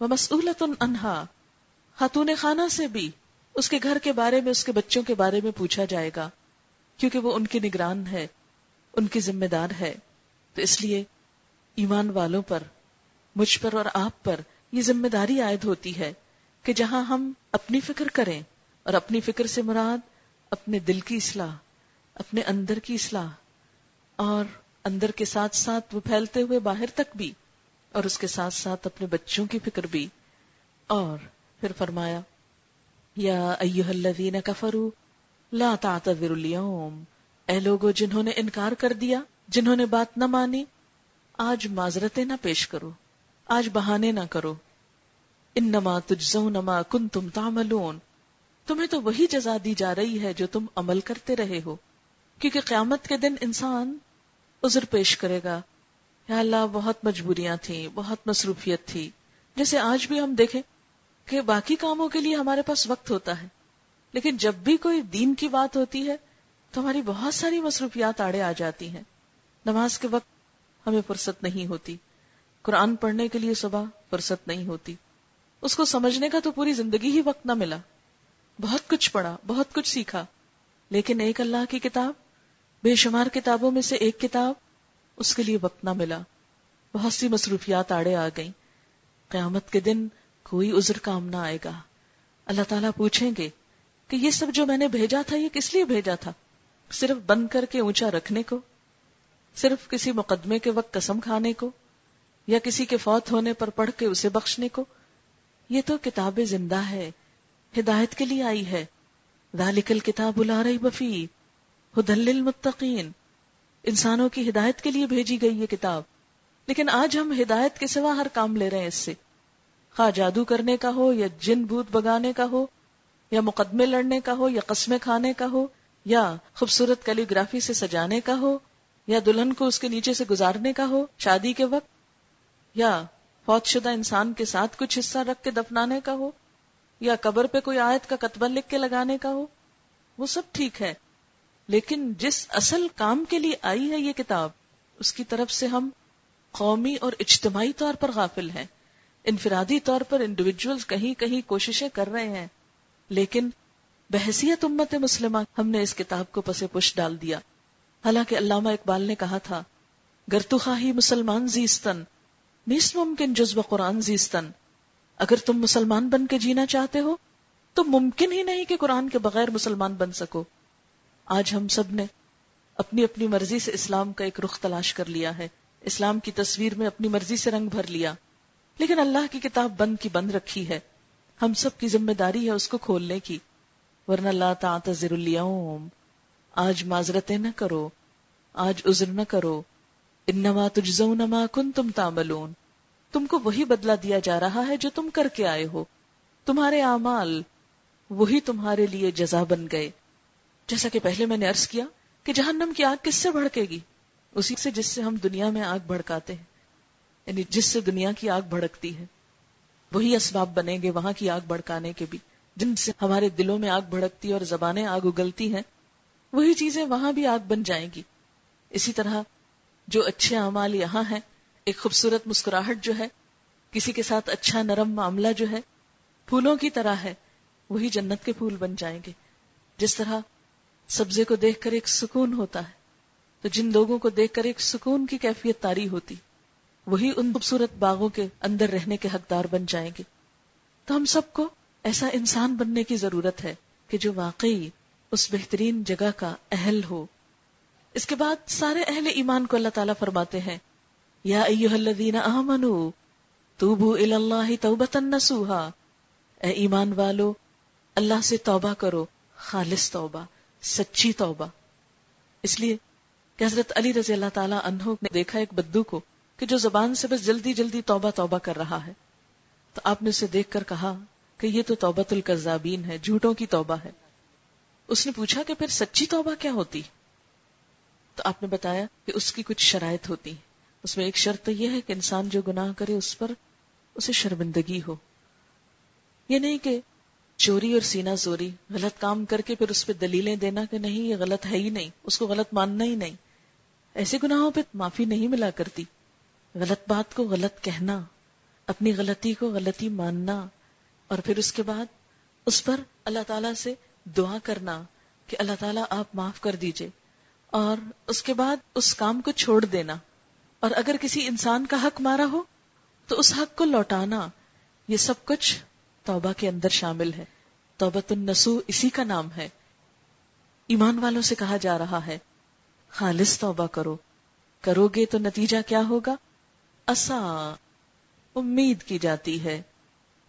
ومسئولت انہا خاتون خانہ سے بھی اس کے گھر کے بارے میں، اس کے بچوں کے بارے میں پوچھا جائے گا، کیونکہ وہ ان کی نگران ہے۔ ان کی ذمہ دار ہے۔ تو اس لیے ایمان والوں پر، مجھ پر اور آپ پر یہ ذمہ داری عائد ہوتی ہے کہ جہاں ہم اپنی فکر کریں اور اپنی فکر سے مراد اپنے دل کی اصلاح، اپنے اندر کی اصلاح، اور اندر کے ساتھ ساتھ وہ پھیلتے ہوئے باہر تک بھی، اور اس کے ساتھ ساتھ اپنے بچوں کی فکر بھی۔ اور پھر فرمایا، یا ایوہ الذین کفروا، لا تعتذروا اليوم اے لوگو جنہوں نے انکار کر دیا، جنہوں نے بات نہ مانی، آج معذرتیں نہ پیش کرو، آج بہانے نہ کرو۔ انما تجزون ما کنتم تعملون۔ تمہیں تو وہی جزا دی جا رہی ہے جو تم عمل کرتے رہے ہو۔ کیونکہ قیامت کے دن انسان عذر پیش کرے گا۔ یا اللہ، بہت مجبوریاں تھیں، بہت مصروفیت تھی۔ جیسے آج بھی ہم دیکھیں کہ باقی کاموں کے لیے ہمارے پاس وقت ہوتا ہے، لیکن جب بھی کوئی دین کی بات ہوتی ہے تو ہماری بہت ساری مصروفیات آڑے آ جاتی ہیں۔ نماز کے وقت ہمیں فرصت نہیں ہوتی۔ قرآن پڑھنے کے لیے صبح فرصت نہیں ہوتی۔ اس کو سمجھنے کا تو پوری زندگی ہی وقت نہ ملا۔ بہت کچھ پڑھا، بہت کچھ سیکھا۔ لیکن ایک اللہ کی کتاب، بے شمار کتابوں میں سے ایک کتاب اس کے لیے وقت نہ ملا۔ بہت سی مصروفیات آڑے آ گئیں۔ قیامت کے دن کوئی عذر کام نہ آئے گا۔ اللہ تعالیٰ پوچھیں گے کہ یہ سب جو میں نے بھیجا تھا، یہ کس لیے بھیجا تھا؟ صرف بند کر کے اونچا رکھنے کو، صرف کسی مقدمے کے وقت قسم کھانے کو، یا کسی کے فوت ہونے پر پڑھ کے اسے بخشنے کو، یہ تو کتاب زندہ ہے، ہدایت کے لیے آئی ہے۔ ذالک کتاب لا ریب فی ہدل للمتقین۔ انسانوں کی ہدایت کے لیے بھیجی گئی یہ کتاب۔ لیکن آج ہم ہدایت کے سوا ہر کام لے رہے ہیں اس سے۔ خواہ جادو کرنے کا ہو، یا جن بھوت بگانے کا ہو، یا مقدمے لڑنے کا ہو، یا قسمیں کھانے کا ہو یا خوبصورت کیلی گرافی سے سجانے کا ہو، یا دلہن کو اس کے نیچے سے گزارنے کا ہو شادی کے وقت، یا فوت شدہ انسان کے ساتھ کچھ حصہ رکھ کے دفنانے کا ہو، یا قبر پہ کوئی آیت کا کتبہ لکھ کے لگانے کا ہو، وہ سب ٹھیک ہے۔ لیکن جس اصل کام کے لیے آئی ہے یہ کتاب، اس کی طرف سے ہم قومی اور اجتماعی طور پر غافل ہیں۔ انفرادی طور پر انڈیویجل کہیں کہیں کوششیں کر رہے ہیں۔ لیکن بحثیت امت مسلمہ، ہم نے اس کتاب کو پسے پش ڈال دیا۔ حالانکہ علامہ اقبال نے کہا تھا، گر تو خواہی مسلمان زیستن نیس ممکن جذب قرآن زیستن۔ اگر تم مسلمان بن کے جینا چاہتے ہو، تو ممکن ہی نہیں کہ قرآن کے بغیر مسلمان بن سکو۔ آج ہم سب نے اپنی اپنی مرضی سے اسلام کا ایک رخ تلاش کر لیا ہے۔ اسلام کی تصویر میں اپنی مرضی سے رنگ بھر لیا۔ لیکن اللہ کی کتاب بند کی بند رکھی ہے۔ ہم سب کی ذمہ داری ہے اس کو کھولنے کی۔ ورنہ اللہ تعتذر اليوم. آج معذرتیں نہ کرو. آج عذر نہ کرو. انما تجزون ما کنتم تعملون. تم کو وہی بدلہ دیا جا رہا ہے جو تم کر کے آئے ہو. تمہارے اعمال وہی تمہارے لیے جزا بن گئے. جیسا کہ پہلے میں نے عرض کیا کہ جہنم کی آگ کس سے بھڑکے گی؟ اسی سے جس سے ہم دنیا میں آگ بھڑکاتے ہیں. یعنی جس سے دنیا کی آگ بھڑکتی ہے. وہی اسباب بنیں گے وہاں کی آگ بھڑکانے کے بھی. جن سے ہمارے دلوں میں آگ بھڑکتی اور زبانیں آگ اگلتی ہیں، وہی چیزیں وہاں بھی آگ بن جائیں گی۔ اسی طرح جو اچھے اعمال یہاں ہیں، ایک خوبصورت مسکراہٹ جو ہے، کسی کے ساتھ اچھا نرم معاملہ جو ہے، پھولوں کی طرح ہے، وہی جنت کے پھول بن جائیں گے۔ جس طرح سبزے کو دیکھ کر ایک سکون ہوتا ہے، تو جن لوگوں کو دیکھ کر ایک سکون کی کیفیت تاری ہوتی، وہی ان خوبصورت باغوں کے اندر رہنے کے حقدار بن جائیں گے۔ تو ہم سب کو ایسا انسان بننے کی ضرورت ہے کہ جو واقعی اس بہترین جگہ کا اہل ہو۔ اس کے بعد سارے اہل ایمان کو اللہ تعالیٰ فرماتے ہیں، یا ایوہ الذین آمنو، توبو الاللہ توبتا نسوہا۔ اے ایمان والو، اللہ سے توبہ کرو، خالص توبہ، سچی توبہ۔ اس لیے کہ حضرت علی رضی اللہ تعالیٰ عنہ نے دیکھا ایک بدو کو کہ جو زبان سے بس جلدی جلدی توبہ توبہ کر رہا ہے۔ تو آپ نے اسے دیکھ کر کہا کہ یہ تو توبت القذابین ہے، جھوٹوں کی توبہ ہے۔ اس نے پوچھا کہ پھر سچی توبہ کیا ہوتی؟ تو آپ نے بتایا کہ اس کی کچھ شرائط ہوتی۔ ہیں اس میں ایک شرط تو یہ ہے کہ انسان جو گناہ کرے اس پر اسے شرمندگی ہو۔ یہ نہیں کہ چوری اور سینا زوری، غلط کام کر کے پھر اس پہ دلیلیں دینا کہ نہیں، یہ غلط ہے ہی نہیں، اس کو غلط ماننا ہی نہیں۔ ایسے گناہوں پہ معافی نہیں ملا کرتی۔ غلط بات کو غلط کہنا، اپنی غلطی کو غلطی ماننا اور پھر اس کے بعد اس پر اللہ تعالی سے دعا کرنا کہ اللہ تعالیٰ آپ معاف کر دیجیے اور اس کے بعد اس کام کو چھوڑ دینا اور اگر کسی انسان کا حق مارا ہو تو اس حق کو لوٹانا یہ سب کچھ توبہ کے اندر شامل ہے۔ توبت النسو اسی کا نام ہے۔ ایمان والوں سے کہا جا رہا ہے، خالص توبہ کرو۔ کرو گے تو نتیجہ کیا ہوگا؟ اصا امید کی جاتی ہے۔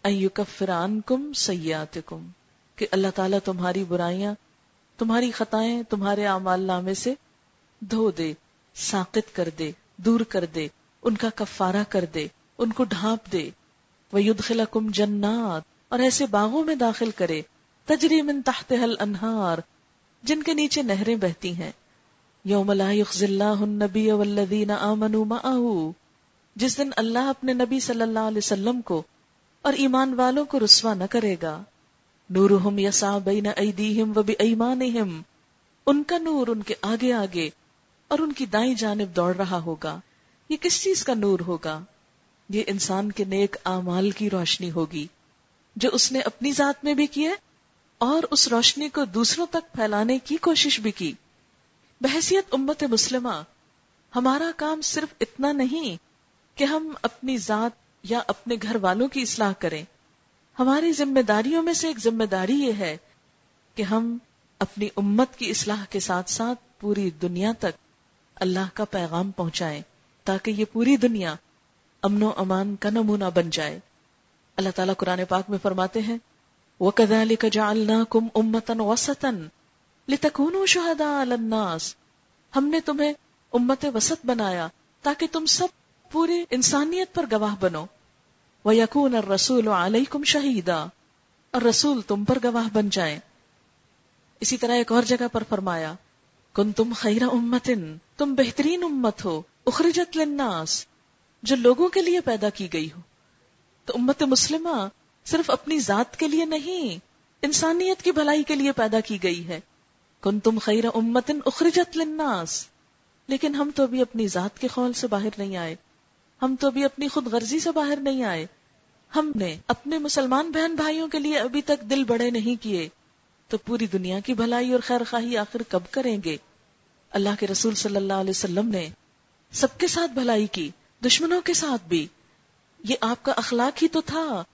ایوکفران کم سیات کم کہ اللہ تعالیٰ تمہاری برائیاں، تمہاری خطائیں، تمہارے اعمال نامے سے دھو دے ساقت کر دے، دور کر دے، ان کا کفارہ کر دے، ان کو ڈھانپ دے۔ وَيُدْخِلَكُمْ جنات، اور ایسے باغوں میں داخل کرے۔ تجری من تحت حل انہار جن کے نیچے نہریں بہتی ہیں۔ یوم لا یخز اللہ النبی والذین آمنوا معہو جس دن اللہ اپنے نبی صلی اللہ علیہ وسلم کو اور ایمان والوں کو رسوا نہ کرے گا۔ نورہم یسا بین ایدیہم و بی ایمانہم ان کا نور ان کے آگے آگے اور ان کی دائیں جانب دوڑ رہا ہوگا۔ یہ کس چیز کا نور ہوگا؟ یہ انسان کے نیک اعمال کی روشنی ہوگی جو اس نے اپنی ذات میں بھی کیے اور اس روشنی کو دوسروں تک پھیلانے کی کوشش بھی کی۔ بحثیت امت مسلمہ، ہمارا کام صرف اتنا نہیں کہ ہم اپنی ذات یا اپنے گھر والوں کی اصلاح کریں۔ ہماری ذمہ داریوں میں سے ایک ذمہ داری یہ ہے کہ ہم اپنی امت کی اصلاح کے ساتھ ساتھ پوری دنیا تک اللہ کا پیغام پہنچائیں تاکہ یہ پوری دنیا امن و امان کا نمونہ بن جائے۔ اللہ تعالیٰ قرآن پاک میں فرماتے ہیں، وَكَذَلِكَ جَعَلْنَاكُمْ أُمَّةً وَسَطًا لِتَكُونُوا شُهَدَاءَ عَلَى النَّاسِ۔ ہم نے تمہیں امت وسط بنایا تاکہ تم سب پوری انسانیت پر گواہ بنو۔ وَيَكُونَ الرَّسُولُ عَلَيْكُمْ شَهِيدًا۔ اور رسول تم پر گواہ بن جائیں۔ اسی طرح ایک اور جگہ پر فرمایا کن تم خیر امتن، تم بہترین امت ہو، اخرجت للناس، جو لوگوں کے لیے پیدا کی گئی ہو۔ تو امت مسلمہ صرف اپنی ذات کے لیے نہیں، انسانیت کی بھلائی کے لیے پیدا کی گئی ہے۔ کن تم خیر امتن، اخرجت للناس۔ لیکن ہم تو ابھی اپنی ذات کے خول سے باہر نہیں آئے۔ ہم تو ابھی اپنی خود غرضی سے باہر نہیں آئے۔ ہم نے اپنے مسلمان بہن بھائیوں کے لیے ابھی تک دل بڑے نہیں کیے۔ تو پوری دنیا کی بھلائی اور خیر خواہی آخر کب کریں گے؟ اللہ کے رسول صلی اللہ علیہ وسلم نے سب کے ساتھ بھلائی کی، دشمنوں کے ساتھ بھی۔ یہ آپ کا اخلاق ہی تو تھا،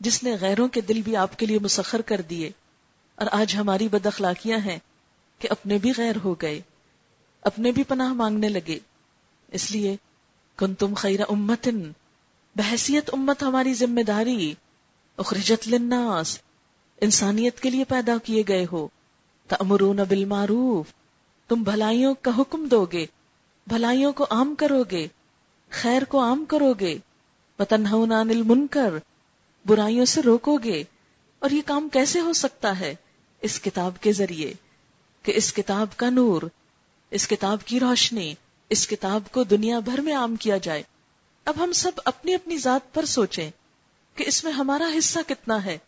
جس نے غیروں کے دل بھی آپ کے لیے مسخر کر دیے۔ اور آج ہماری بد اخلاقیاں ہیں کہ اپنے بھی غیر ہو گئے، اپنے بھی پناہ مانگنے لگے۔ اس لیے کن تم خیر امتن بحثیت امت ہماری ذمہ داری، اخرجت للناس، انسانیت کے لیے پیدا کیے گئے ہو۔ تمرون بالمعروف، تم بھلائیوں کا حکم دو گے بھلائیوں کو عام کرو گے خیر کو عام کرو گے وتنہون عن المنکر، برائیوں سے روکو گے اور یہ کام کیسے ہو سکتا ہے؟ اس کتاب کے ذریعے، کہ اس کتاب کا نور، اس کتاب کی روشنی، اس کتاب کو دنیا بھر میں عام کیا جائے۔ اب ہم سب اپنی اپنی ذات پر سوچیں کہ اس میں ہمارا حصہ کتنا ہے۔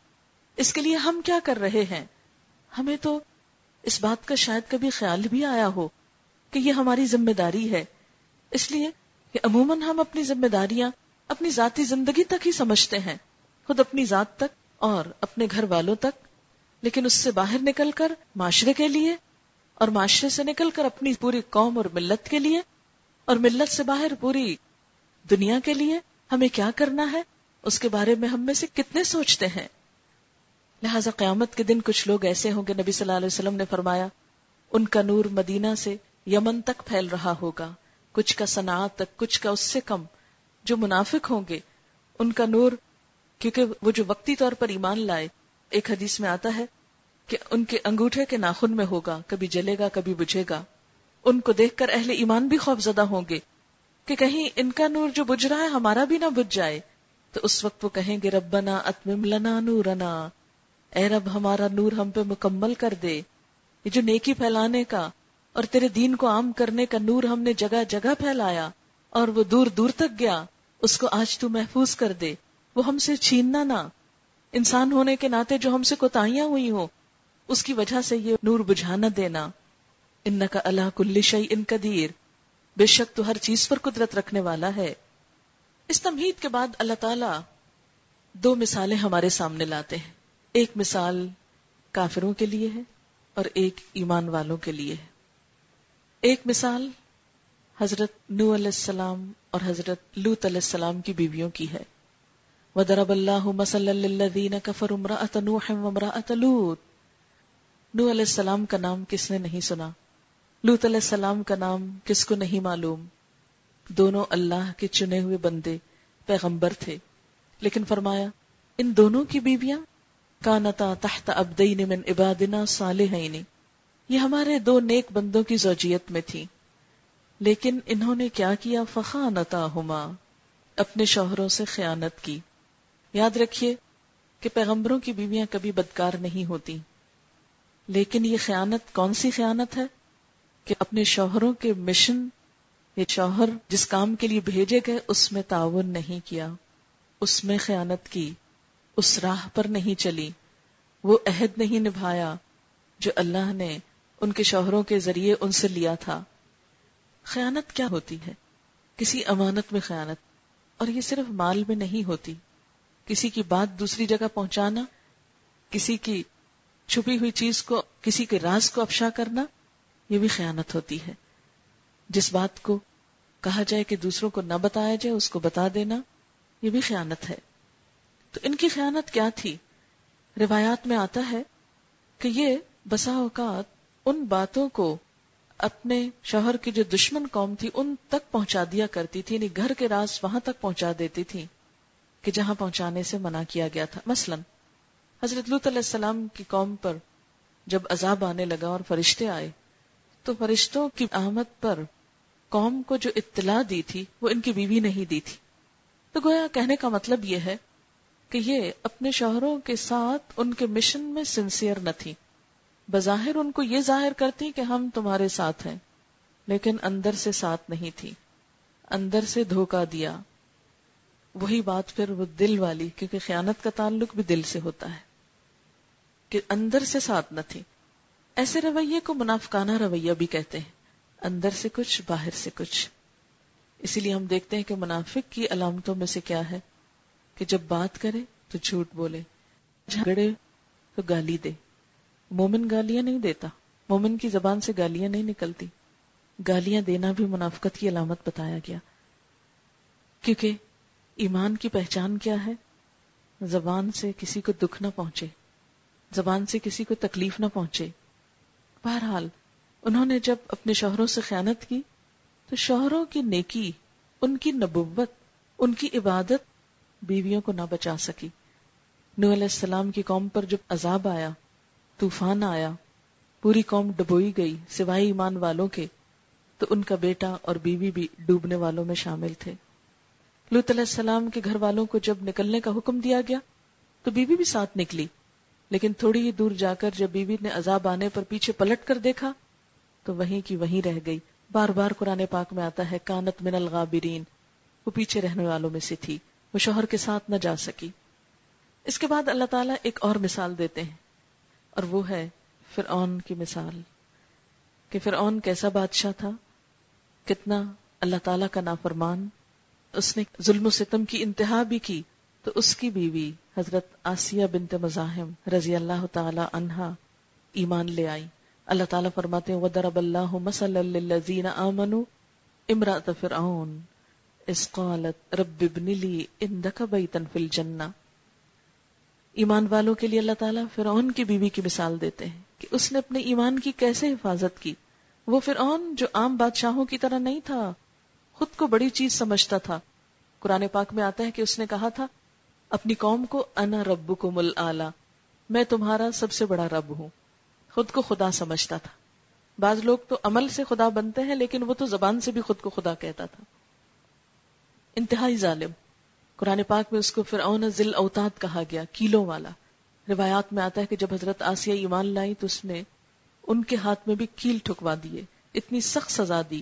اس کے لیے ہم کیا کر رہے ہیں؟ ہمیں تو اس بات کا شاید کبھی خیال بھی آیا ہو کہ یہ ہماری ذمہ داری ہے۔ اس لیے کہ عموماً ہم اپنی ذمہ داریاں اپنی ذاتی زندگی تک ہی سمجھتے ہیں۔ خود اپنی ذات تک اور اپنے گھر والوں تک۔ لیکن اس سے باہر نکل کر معاشرے کے لیے اور معاشرے سے نکل کر اپنی پوری قوم اور ملت کے لیے اور ملت سے باہر پوری دنیا کے لیے ہمیں کیا کرنا ہے؟ اس کے بارے میں ہم میں سے کتنے سوچتے ہیں؟ لہذا قیامت کے دن کچھ لوگ ایسے ہوں گے، نبی صلی اللہ علیہ وسلم نے فرمایا، ان کا نور مدینہ سے یمن تک پھیل رہا ہوگا۔ کچھ کا صنعت تک، کچھ کا اس سے کم۔ جو منافق ہوں گے، ان کا نور، کیونکہ وہ جو وقتی طور پر ایمان لائے، ایک حدیث میں آتا ہے کہ ان کے انگوٹھے کے ناخن میں ہوگا، کبھی جلے گا، کبھی بجھے گا۔ ان کو دیکھ کر اہل ایمان بھی خوف زدہ ہوں گے۔ کہ کہیں ان کا نور جو بج رہا ہے ہمارا بھی نہ بج جائے، تو اس وقت وہ کہیں گے، ربنا اتمم لنا نورنا۔ اے رب، ہمارا نور ہم پہ مکمل کر دے۔ یہ جو نیکی پھیلانے کا اور تیرے دین کو عام کرنے کا نور ہم نے جگہ جگہ پھیلایا اور وہ دور دور تک گیا، اس کو آج تو محفوظ کر دے۔ وہ ہم سے چھیننا نہ۔ انسان ہونے کے ناطے جو ہم سے کوتاہیاں ہوئی ہوں، اس کی وجہ سے یہ نور بجھا نہ دینا۔ ان کا اللہ کل شعی ان قدیر۔ بے شک تو ہر چیز پر قدرت رکھنے والا ہے۔ اس تمہید کے بعد اللہ تعالی دو مثالیں ہمارے سامنے لاتے ہیں۔ ایک مثال کافروں کے لیے ہے اور ایک ایمان والوں کے لیے ہے۔ ایک مثال حضرت نو علیہ السلام اور حضرت لوت علیہ السلام کی بیویوں کی ہے۔ وَدَرَبَ اللَّهُ مَسَلَّ لِلَّذِينَ كَفَرُوا امْرَأَةَ نُوحٍ وَامْرَأَةَ لُوتٍ نو علیہ السلام کا نام کس نے نہیں سنا؟ لوت علیہ السلام کا نام کس کو نہیں معلوم؟ دونوں اللہ کے چنے ہوئے بندے، پیغمبر تھے۔ لیکن فرمایا، ان دونوں کی بیویاں؟ کانتا تحت ابدین من عبادنا صالحین۔ یہ ہمارے دو نیک بندوں کی زوجیت میں تھی لیکن انہوں نے کیا کیا؟ فخانتا ہما اپنے شوہروں سے خیانت کی۔ یاد رکھیے کہ پیغمبروں کی بیویاں کبھی بدکار نہیں ہوتی۔ لیکن یہ خیانت کون سی خیانت ہے؟ کہ اپنے شوہروں کے مشن یہ شوہر جس کام کے لیے بھیجے گئے، اس میں تعاون نہیں کیا، اس میں خیانت کی، اس راہ پر نہیں چلی، وہ عہد نہیں نبھایا جو اللہ نے ان کے شوہروں کے ذریعے ان سے لیا تھا۔ خیانت کیا ہوتی ہے؟ کسی امانت میں خیانت، اور یہ صرف مال میں نہیں ہوتی۔ کسی کی بات دوسری جگہ پہنچانا، کسی کی چھپی ہوئی چیز کو، کسی کے راز کو افشا کرنا یہ بھی خیانت ہوتی ہے۔ جس بات کو کہا جائے کہ دوسروں کو نہ بتایا جائے، اس کو بتا دینا، یہ بھی خیانت ہے۔ تو ان کی خیانت کیا تھی؟ روایات میں آتا ہے کہ یہ بسا اوقات ان باتوں کو اپنے شوہر کی جو دشمن قوم تھی، ان تک پہنچا دیا کرتی تھی یعنی گھر کے راز وہاں تک پہنچا دیتی تھی کہ جہاں پہنچانے سے منع کیا گیا تھا۔ مثلا، حضرت لط علیہ السلام کی قوم پر جب عذاب آنے لگا اور فرشتے آئے تو فرشتوں کی آمد پر قوم کو جو اطلاع دی تھی، وہ ان کی بیوی نہیں دی تھی۔ تو گویا کہنے کا مطلب یہ ہے کہ یہ اپنے شوہروں کے ساتھ ان کے مشن میں سنسیئر نہ تھی۔ بظاہر ان کو یہ ظاہر کرتی کہ ہم تمہارے ساتھ ہیں، لیکن اندر سے ساتھ نہیں تھی۔ اندر سے دھوکا دیا۔ وہی بات پھر وہ دل والی، کیونکہ خیانت کا تعلق بھی دل سے ہوتا ہے، کہ اندر سے ساتھ نہ تھی۔ ایسے رویے کو منافقانہ رویہ بھی کہتے ہیں۔ اندر سے کچھ، باہر سے کچھ۔ اسی لیے ہم دیکھتے ہیں کہ منافق کی علامتوں میں سے کیا ہے؟ کہ جب بات کرے تو جھوٹ بولے، جھگڑے تو گالی دے۔ مومن گالیاں نہیں دیتا، مومن کی زبان سے گالیاں نہیں نکلتی۔ گالیاں دینا بھی منافقت کی علامت بتایا گیا۔ کیونکہ ایمان کی پہچان کیا ہے؟ زبان سے کسی کو دکھ نہ پہنچے، زبان سے کسی کو تکلیف نہ پہنچے۔ بہرحال، انہوں نے جب اپنے شوہروں سے خیانت کی، تو شوہروں کی نیکی، ان کی نبوت، ان کی عبادت بیویوں کو نہ بچا سکی۔ نو علیہ السلام کی قوم پر جب عذاب آیا، طوفان آیا، پوری قوم ڈبوئی گئی سوائے ایمان والوں کے، تو ان کا بیٹا اور بیوی بھی ڈوبنے والوں میں شامل تھے۔ لط علیہ السلام کے گھر والوں کو جب نکلنے کا حکم دیا گیا، تو بیوی بھی ساتھ نکلی۔ لیکن تھوڑی ہی دور جا کر جب بیوی نے عذاب آنے پر پیچھے پلٹ کر دیکھا تو وہیں کی وہیں رہ گئی۔ بار بار قرآن پاک میں آتا ہے، کانت من الغابرین۔ وہ پیچھے رہنے والوں میں سے تھی۔ وہ شوہر کے ساتھ نہ جا سکی۔ اس کے بعد اللہ تعالیٰ ایک اور مثال دیتے ہیں۔ اور وہ ہے فرعون کی مثال۔ کہ فرعون کیسا بادشاہ تھا؟ کتنا اللہ تعالیٰ کا نافرمان۔ اس نے ظلم و ستم کی انتہا بھی کی تو اس کی بیوی حضرت آسیہ بنت مزاحم رضی اللہ تعالی عنہا ایمان لے آئی اللہ تعالیٰ فرماتے ہیں وَدَرَبَ اللَّهُ مَسَلَّ لِلَّذِينَ آمَنُوا امرأة فرعون اس قالت رب ابن لی اندک بیتن فی الجنہ ایمان والوں کے لیے اللہ تعالیٰ فرعون کی بیوی کی مثال دیتے ہیں کہ اس نے اپنے ایمان کی کیسے حفاظت کی۔ وہ فرعون جو عام بادشاہوں کی طرح نہیں تھا، خود کو بڑی چیز سمجھتا تھا۔ قرآن پاک میں آتا ہے کہ اس نے کہا تھا اپنی قوم کو انا رب کو مل میں تمہارا سب سے بڑا رب ہوں۔ خود کو خدا سمجھتا تھا۔ بعض لوگ تو عمل سے خدا بنتے ہیں، لیکن وہ تو زبان سے بھی خود کو خدا کہتا تھا۔ انتہائی ظالم۔ قرآن پاک میں اس کو فرعون ذل اوتاد کہا گیا، کیلوں والا۔ روایات میں آتا ہے کہ جب حضرت آسیہ ایمان لائی تو اس نے ان کے ہاتھ میں بھی کیل ٹھکوا دیے، اتنی سخت سزا دی،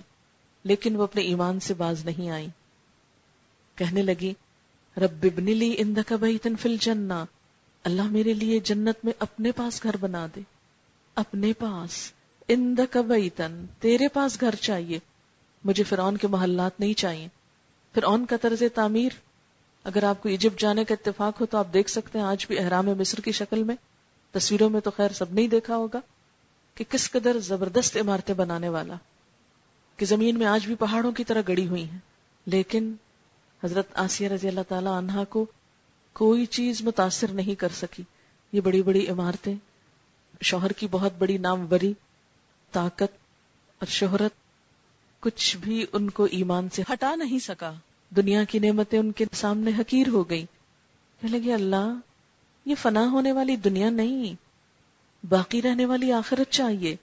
لیکن وہ اپنے ایمان سے باز نہیں آئی کہنے لگی رب ابن لی اندک بیتن فی الجنہ۔ اللہ میرے لیے جنت میں اپنے پاس گھر بنا دے۔ اپنے پاس۔ اندک بیتن، تیرے پاس گھر چاہیے۔ مجھے فرعون کے محلات نہیں چاہیے۔ فرعون کا طرز تعمیر۔ اگر آپ کو ایجپٹ جانے کا اتفاق ہو تو آپ دیکھ سکتے ہیں آج بھی احرام مصر کی شکل میں۔ تصویروں میں تو خیر سب نہیں دیکھا ہوگا کہ کس قدر زبردست عمارتیں بنانے والا۔ کہ زمین میں آج بھی پہاڑوں کی طرح گڑی ہوئی ہیں۔ لیکن حضرت آسیہ رضی اللہ تعالی عنہا کو کوئی چیز متاثر نہیں کر سکی۔ یہ بڑی بڑی عمارتیں، شوہر کی بہت بڑی نام بری، طاقت اور شہرت، کچھ بھی ان کو ایمان سے ہٹا نہیں سکا۔ دنیا کی نعمتیں ان کے سامنے حقیر ہو گئی کہ لگے، اللہ، یہ فنا ہونے والی دنیا نہیں، باقی رہنے والی آخرت چاہیے،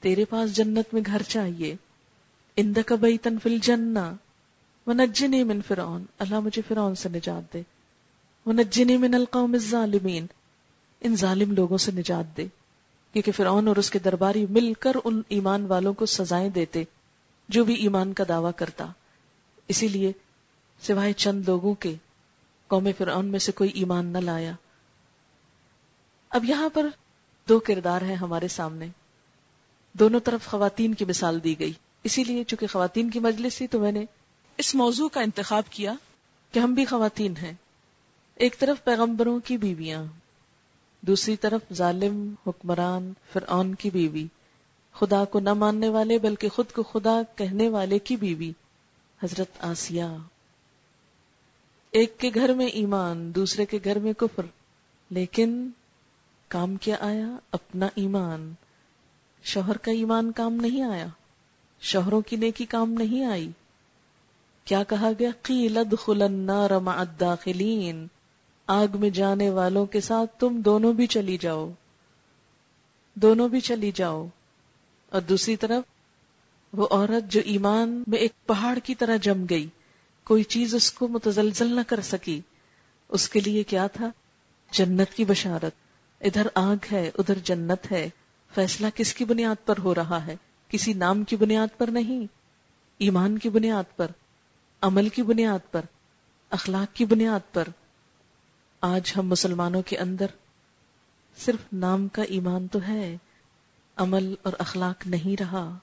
تیرے پاس جنت میں گھر چاہیے، اندک بیتن فی الجنہ۔ ونجنی من فرعون، اللہ مجھے فرعون سے نجات دے۔ ونجنی من القوم الظالمین، ان ظالم لوگوں سے نجات دے۔ کیونکہ فرعون اور اس کے درباری مل کر ان ایمان والوں کو سزائیں دیتے، جو بھی ایمان کا دعویٰ کرتا۔ اسی لیے سوائے چند لوگوں کے قوم فرعون میں سے کوئی ایمان نہ لایا۔ اب یہاں پر دو کردار ہیں ہمارے سامنے۔ دونوں طرف خواتین کی مثال دی گئی۔ اسی لیے چونکہ خواتین کی مجلس تھی تو میں نے اس موضوع کا انتخاب کیا کہ ہم بھی خواتین ہیں۔ ایک طرف پیغمبروں کی بیویاں، دوسری طرف ظالم، حکمران، فرعون کی بیوی، خدا کو نہ ماننے والے بلکہ خود کو خدا کہنے والے کی بیوی، حضرت آسیہ۔ ایک کے گھر میں ایمان، دوسرے کے گھر میں کفر۔ لیکن کام کیا آیا؟ اپنا ایمان۔ شوہر کا ایمان کام نہیں آیا۔ شوہروں کی نیکی کام نہیں آئی۔ کیا کہا گیا؟ قیل ادخل النار مع الداخلین۔ آگ میں جانے والوں کے ساتھ تم دونوں بھی چلی جاؤ۔ دونوں بھی چلی جاؤ۔ اور دوسری طرف، وہ عورت جو ایمان میں ایک پہاڑ کی طرح جم گئی، کوئی چیز اس کو متزلزل نہ کر سکی۔ اس کے لیے کیا تھا؟ جنت کی بشارت۔ ادھر آگ ہے، ادھر جنت ہے۔ فیصلہ کس کی بنیاد پر ہو رہا ہے؟ کسی نام کی بنیاد پر نہیں، ایمان کی بنیاد پر۔ عمل کی بنیاد پر، اخلاق کی بنیاد پر آج ہم مسلمانوں کے اندر صرف نام کا ایمان تو ہے، عمل اور اخلاق نہیں رہا۔